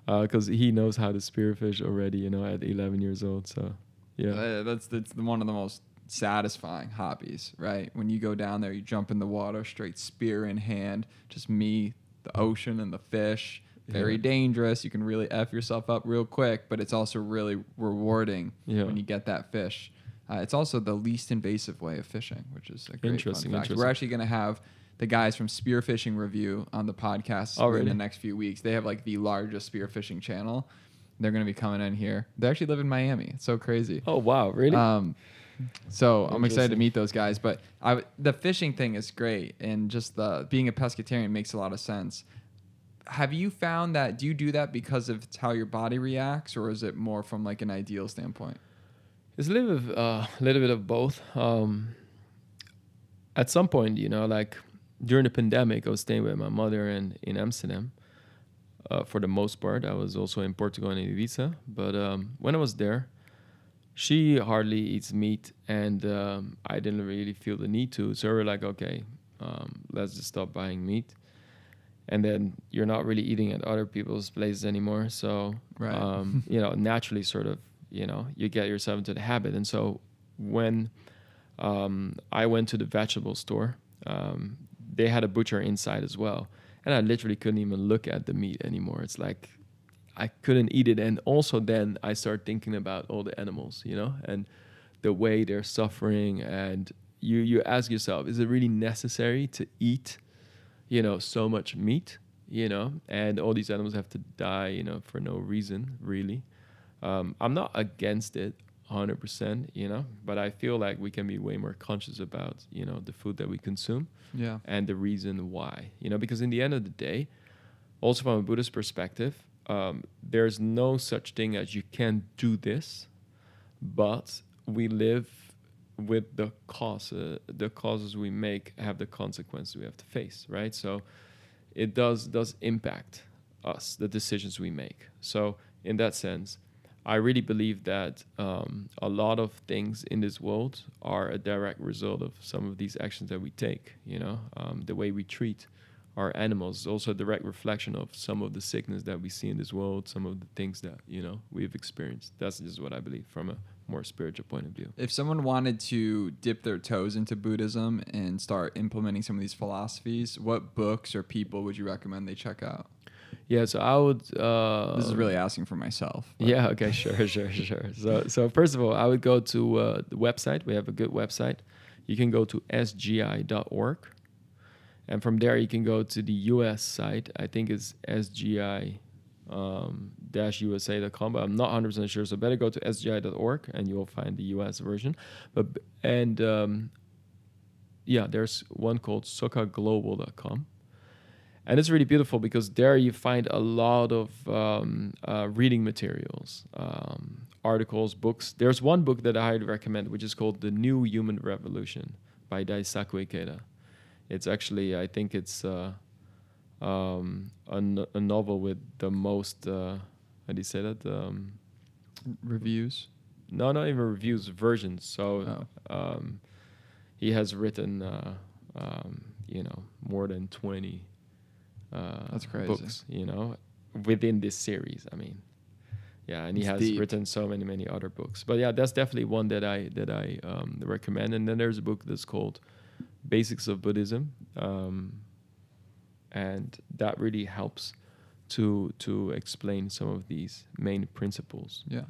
Speaker 1: because he knows how to spearfish already, you know, at 11 years old. So, yeah,
Speaker 2: Uh, that's that's one of the most satisfying hobbies, right? When you go down there, you jump in the water, straight spear in hand, just me, the ocean, and the fish. Very
Speaker 1: Yeah.
Speaker 2: dangerous. You can really f yourself up real quick, but it's also really rewarding
Speaker 1: Yeah.
Speaker 2: when you get that fish. Uh, it's also the least invasive way of fishing, which is a great
Speaker 1: Interesting,
Speaker 2: fun fact. We're actually going to have the guys from Spearfishing Review on the podcast
Speaker 1: Oh,
Speaker 2: in the next few weeks. They have like the largest spearfishing channel. They're going to be coming in here. They actually live in Miami. It's so crazy.
Speaker 1: Oh wow, really?
Speaker 2: Um, so I'm excited to meet those guys. But I, w- the fishing thing is great, and just the being a pescatarian makes a lot of sense. Have you found that? Do you do that because of how your body reacts, or is it more from like an ideal standpoint?
Speaker 1: It's a little bit, uh, little bit of both. Um, at some point, you know, like during the pandemic, I was staying with my mother in in Amsterdam. Uh, for the most part, I was also in Portugal and Ibiza. But um, when I was there, she hardly eats meat, and um, I didn't really feel the need to. So we're like, okay, um, let's just stop buying meat. And then you're not really eating at other people's places anymore. So,
Speaker 2: Right.
Speaker 1: um, you know, naturally, sort of, you know, you get yourself into the habit. And so when um, I went to the vegetable store, um, they had a butcher inside as well. And I literally couldn't even look at the meat anymore. It's like I couldn't eat it. And also then I start thinking about all the animals, you know, and the way they're suffering. And you, you ask yourself, is it really necessary to eat, you know, so much meat, you know, and all these animals have to die, you know, for no reason, really. Um, I'm not against it 100%, you know, but I feel like we can be way more conscious about, you know, the food that we consume
Speaker 2: Yeah.
Speaker 1: and the reason why you know because in the end of the day also from a buddhist perspective um, there's no such thing as you can't do this but we live with the cause uh, the causes we make have the consequences we have to face right? So it does does impact us the decisions we make. So in that sense i really believe that um, a lot of things in this world are a direct result of some of these actions that we take you know um, the way we treat our animals is also a direct reflection of some of the sickness that we see in this world some of the things that you know we've experienced that's just what i believe from a more spiritual point of view
Speaker 2: If someone wanted to dip their toes into Buddhism and start implementing some of these philosophies, what books or people would you recommend they check out?
Speaker 1: yeah so i would uh
Speaker 2: this is really asking for myself. but-
Speaker 1: Yeah. Okay. Sure. Sure. Sure. So, so first of all, I would go to uh, the website. We have a good website. You can go to sgi.org, and from there you can go to the US site. I think it's sgi um, dash usa.com, but I'm not 100 percent sure. So better go to sgi.org, and you will find the US version. But and um, yeah, there's one called sokaglobal.com and it's really beautiful because there you find a lot of um, uh, reading materials, um, articles, books. There's one book that I highly recommend, which is called "The New Human Revolution" by Daisaku Ikeda. It's actually, I think, it's uh, um, a, no- a novel with the most. Uh, how do you say that? Um,
Speaker 2: Reviews.
Speaker 1: no, not even reviews, versions. So
Speaker 2: Oh.
Speaker 1: um, he has written, uh, um, you know, more than 20 uh,
Speaker 2: That's crazy.
Speaker 1: books, you know, within this series. I mean, yeah, and he
Speaker 2: It's
Speaker 1: has
Speaker 2: deep.
Speaker 1: written so many, many other books. But yeah, that's definitely one that I that I um, recommend. And then there's a book that's called Basics of Buddhism, um, and that really helps to to explain some of these main principles
Speaker 2: Yeah.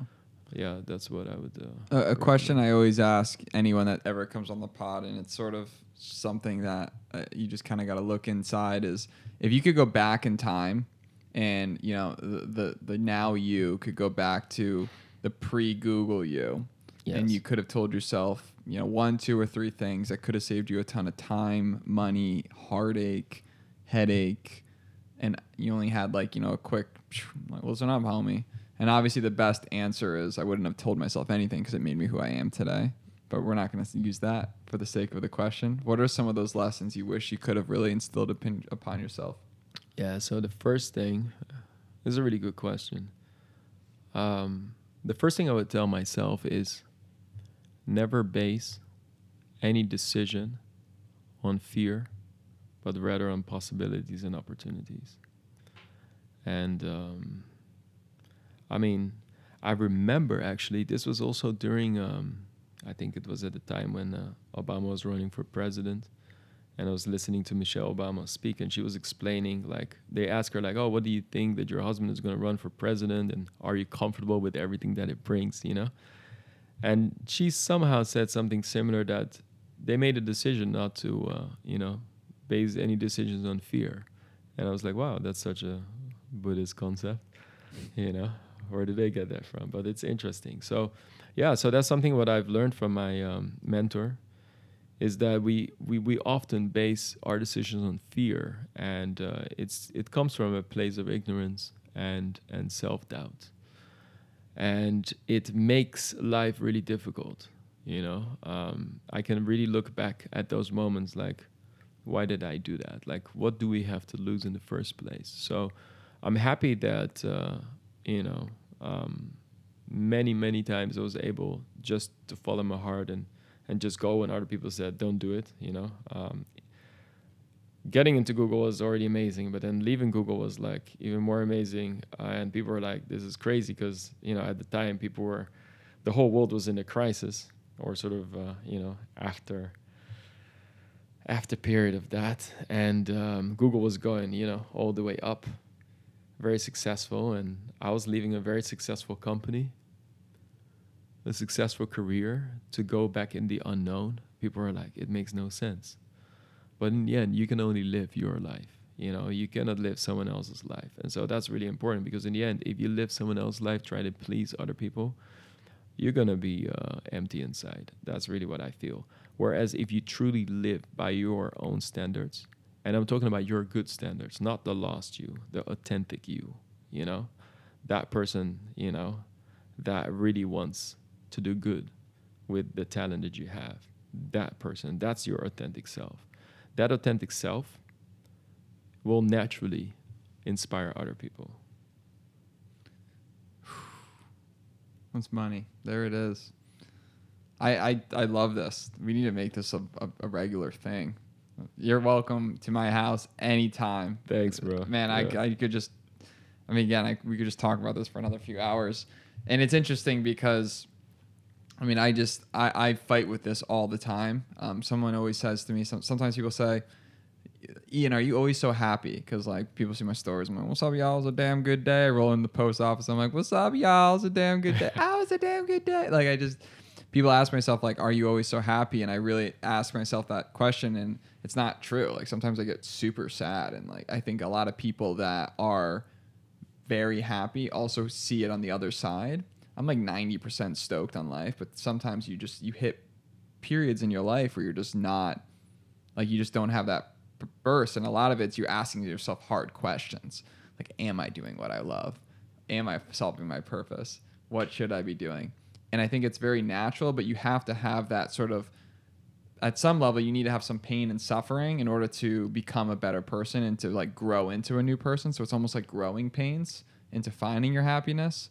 Speaker 1: yeah, that's what I would. Uh,
Speaker 2: A, a question. I always ask anyone that ever comes on the pod, and it's sort of something that uh, you just kind of got to look inside is if you could go back in time, and you know the the, the now you could go back to the pre Google you, and you could have told yourself, you know, one, two, or three things that could have saved you a ton of time, money, heartache, headache, and you only had like you know a quick like listen up homie and obviously the best answer is i wouldn't have told myself anything because it made me who i am today. But we're not going to use that for the sake of the question. What are some of those lessons you wish you could have really instilled upon, upon yourself?
Speaker 1: Yeah. So the first thing this is a really good question. um, the first thing I would tell myself is never base any decision on fear, but rather on possibilities and opportunities. And um, I mean, I remember actually, this was also during, um, I think it was at the time when uh, Obama was running for president. And I was listening to Michelle Obama speak, and she was explaining, like, they asked her, like, oh, what do you think that your husband is going to run for president? And are you comfortable with everything that it brings, you know? And she somehow said something similar that they made a decision not to, uh, you know, base any decisions on fear. And I was like, wow, that's such a Buddhist concept, you know? Where did they get that from? But it's interesting. So, yeah, so that's something what I've learned from my um, mentor is that we, we, we often base our decisions on fear, and uh, it's it comes from a place of ignorance and and self doubt, and it makes life really difficult. You know, um, I can really look back at those moments like, why did I do that? Like, what do we have to lose in the first place? So, I'm happy that uh, you know um, many many times I was able just to follow my heart and and just go when other people said don't do it you know um, getting into google was already amazing but then leaving google was like even more amazing. Uh, and people were like this is crazy because you know at the time people were the whole world was in a crisis or sort of uh, you know after after period of that. And um, google was going you know all the way up very successful. And i was leaving a very successful company a successful career to go back in the unknown. People were like it makes no sense but in the end you can only live your life you know? You cannot live someone else's life. And so that's really important because in the end if you live someone else's life try to please other people you're gonna be uh, empty inside. That's really what i feel. Whereas if you truly live by your own standards and i'm talking about your good standards not the lost you the authentic you you know? That person you know that really wants to do good with the talent that you have. That person, that's your authentic self. That authentic self will naturally inspire other people.
Speaker 2: That's money. There it is. I, I, I love this. We need to make this a, a, a regular thing. You're welcome to my house anytime.
Speaker 1: Thanks, bro.
Speaker 2: Man,
Speaker 1: Yeah.
Speaker 2: I, I could just, I mean, again, I, we could just talk about this for another few hours. And it's interesting because, I mean, I just, I, I fight with this all the time. Um, someone always says to me, some, sometimes people say, Ian, are you always so happy? Because like people see my stories, I'm like, "What's up, y'all? It's a damn good day." I roll in the post office, I'm like, "What's up, y'all? It's a damn good day." oh, it's a damn good day. Like I just, people ask myself like, "Are you always so happy?" And I really ask myself that question, and it's not true. Like sometimes I get super sad, and like I think a lot of people that are very happy also see it on the other side. I'm like 90% stoked on life, but sometimes you just you hit periods in your life where you're just not like you just don't have that burst and a lot of it's you asking yourself hard questions like am i doing what i love? Am i solving my purpose? What should i be doing? And i think it's very natural but you have to have that sort of at some level you need to have some pain and suffering in order to become a better person and to like grow into a new person. So it's almost like growing pains into finding your happiness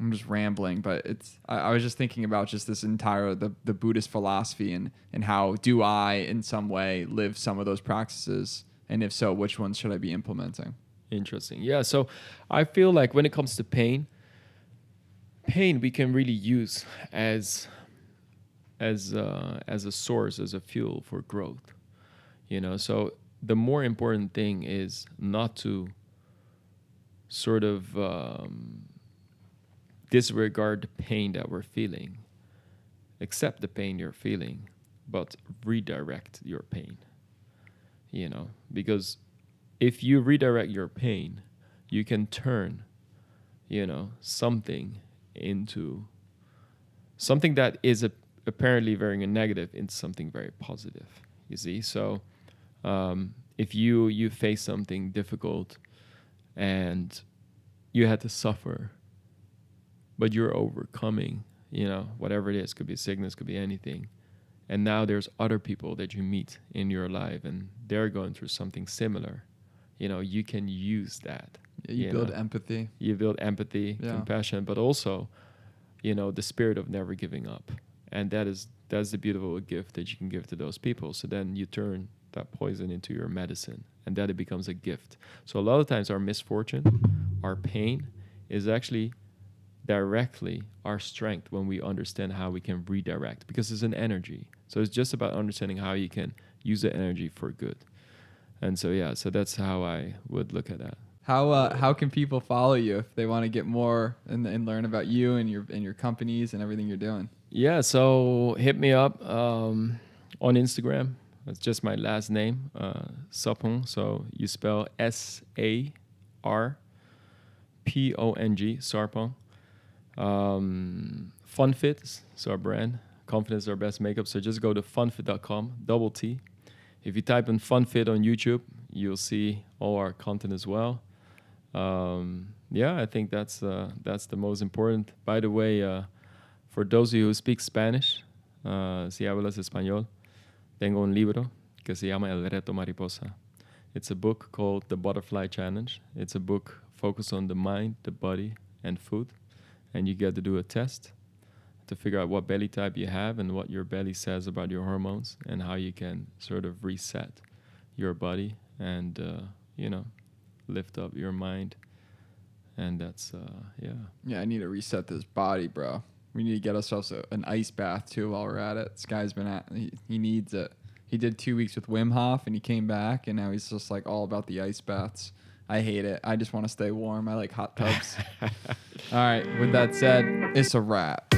Speaker 2: I'm just rambling, but it's I, I was just thinking about just this entire the, the Buddhist philosophy and and how do I in some way live some of those practices and if so, which ones should I be implementing?
Speaker 1: Interesting. Yeah. So I feel like when it comes to pain, pain we can really use as as uh, as a source, as a fuel for growth. You know, so the more important thing is not to sort of um, disregard the pain that we're feeling. Accept the pain you're feeling, but redirect your pain. You know, because if you redirect your pain, you can turn, you know, something into something that is a, apparently very negative into something very positive. You see, so um, if you you face something difficult and you had to suffer, but you're overcoming, you know, whatever it is, could be sickness, could be anything. And now there's other people that you meet in your life and they're going through something similar. You know, you can use that
Speaker 2: you,
Speaker 1: You
Speaker 2: build
Speaker 1: know.
Speaker 2: empathy.
Speaker 1: you build empathy,
Speaker 2: Yeah.
Speaker 1: compassion, but also, you know, the spirit of never giving up. And that is that's the beautiful gift that you can give to those people. So then you turn that poison into your medicine, and that it becomes a gift. So a lot of times our misfortune, our pain, is actually directly our strength when we understand how we can redirect because it's an energy. So it's just about understanding how you can use the energy for good. And so yeah, so that's how I would look at that.
Speaker 2: How uh, how can people follow you if they want to get more and, and learn about you and your and your companies and everything you're doing?
Speaker 1: Yeah, so hit me up um, on Instagram. That's just my last name, uh, Sarpong. So you spell S A R P O N G, Sarpong. Um, Funfitt is our brand. Confidence is our best makeup. So just go to funfitt.com, double T. If you type in Funfitt on YouTube, you'll see all our content as well. Um, yeah, I think that's uh, that's the most important. By the way, uh, for those of you who speak Spanish, uh, si hablas español, tengo un libro que se llama El Reto Mariposa. It's a book called The Butterfly Challenge. It's a book focused on the mind, the body, and food. And you get to do a test to figure out what belly type you have and what your belly says about your hormones and how you can sort of reset your body and, uh, you know, lift up your mind. And that's, uh, yeah.
Speaker 2: Yeah, I need to reset this body, bro. We need to get ourselves a, an ice bath too while we're at it. This guy's been at he, he needs it. He did two weeks with Wim Hof and he came back and now he's just like all about the ice baths. I hate it. I just want to stay warm. I like hot tubs. All right. With that said, it's a wrap.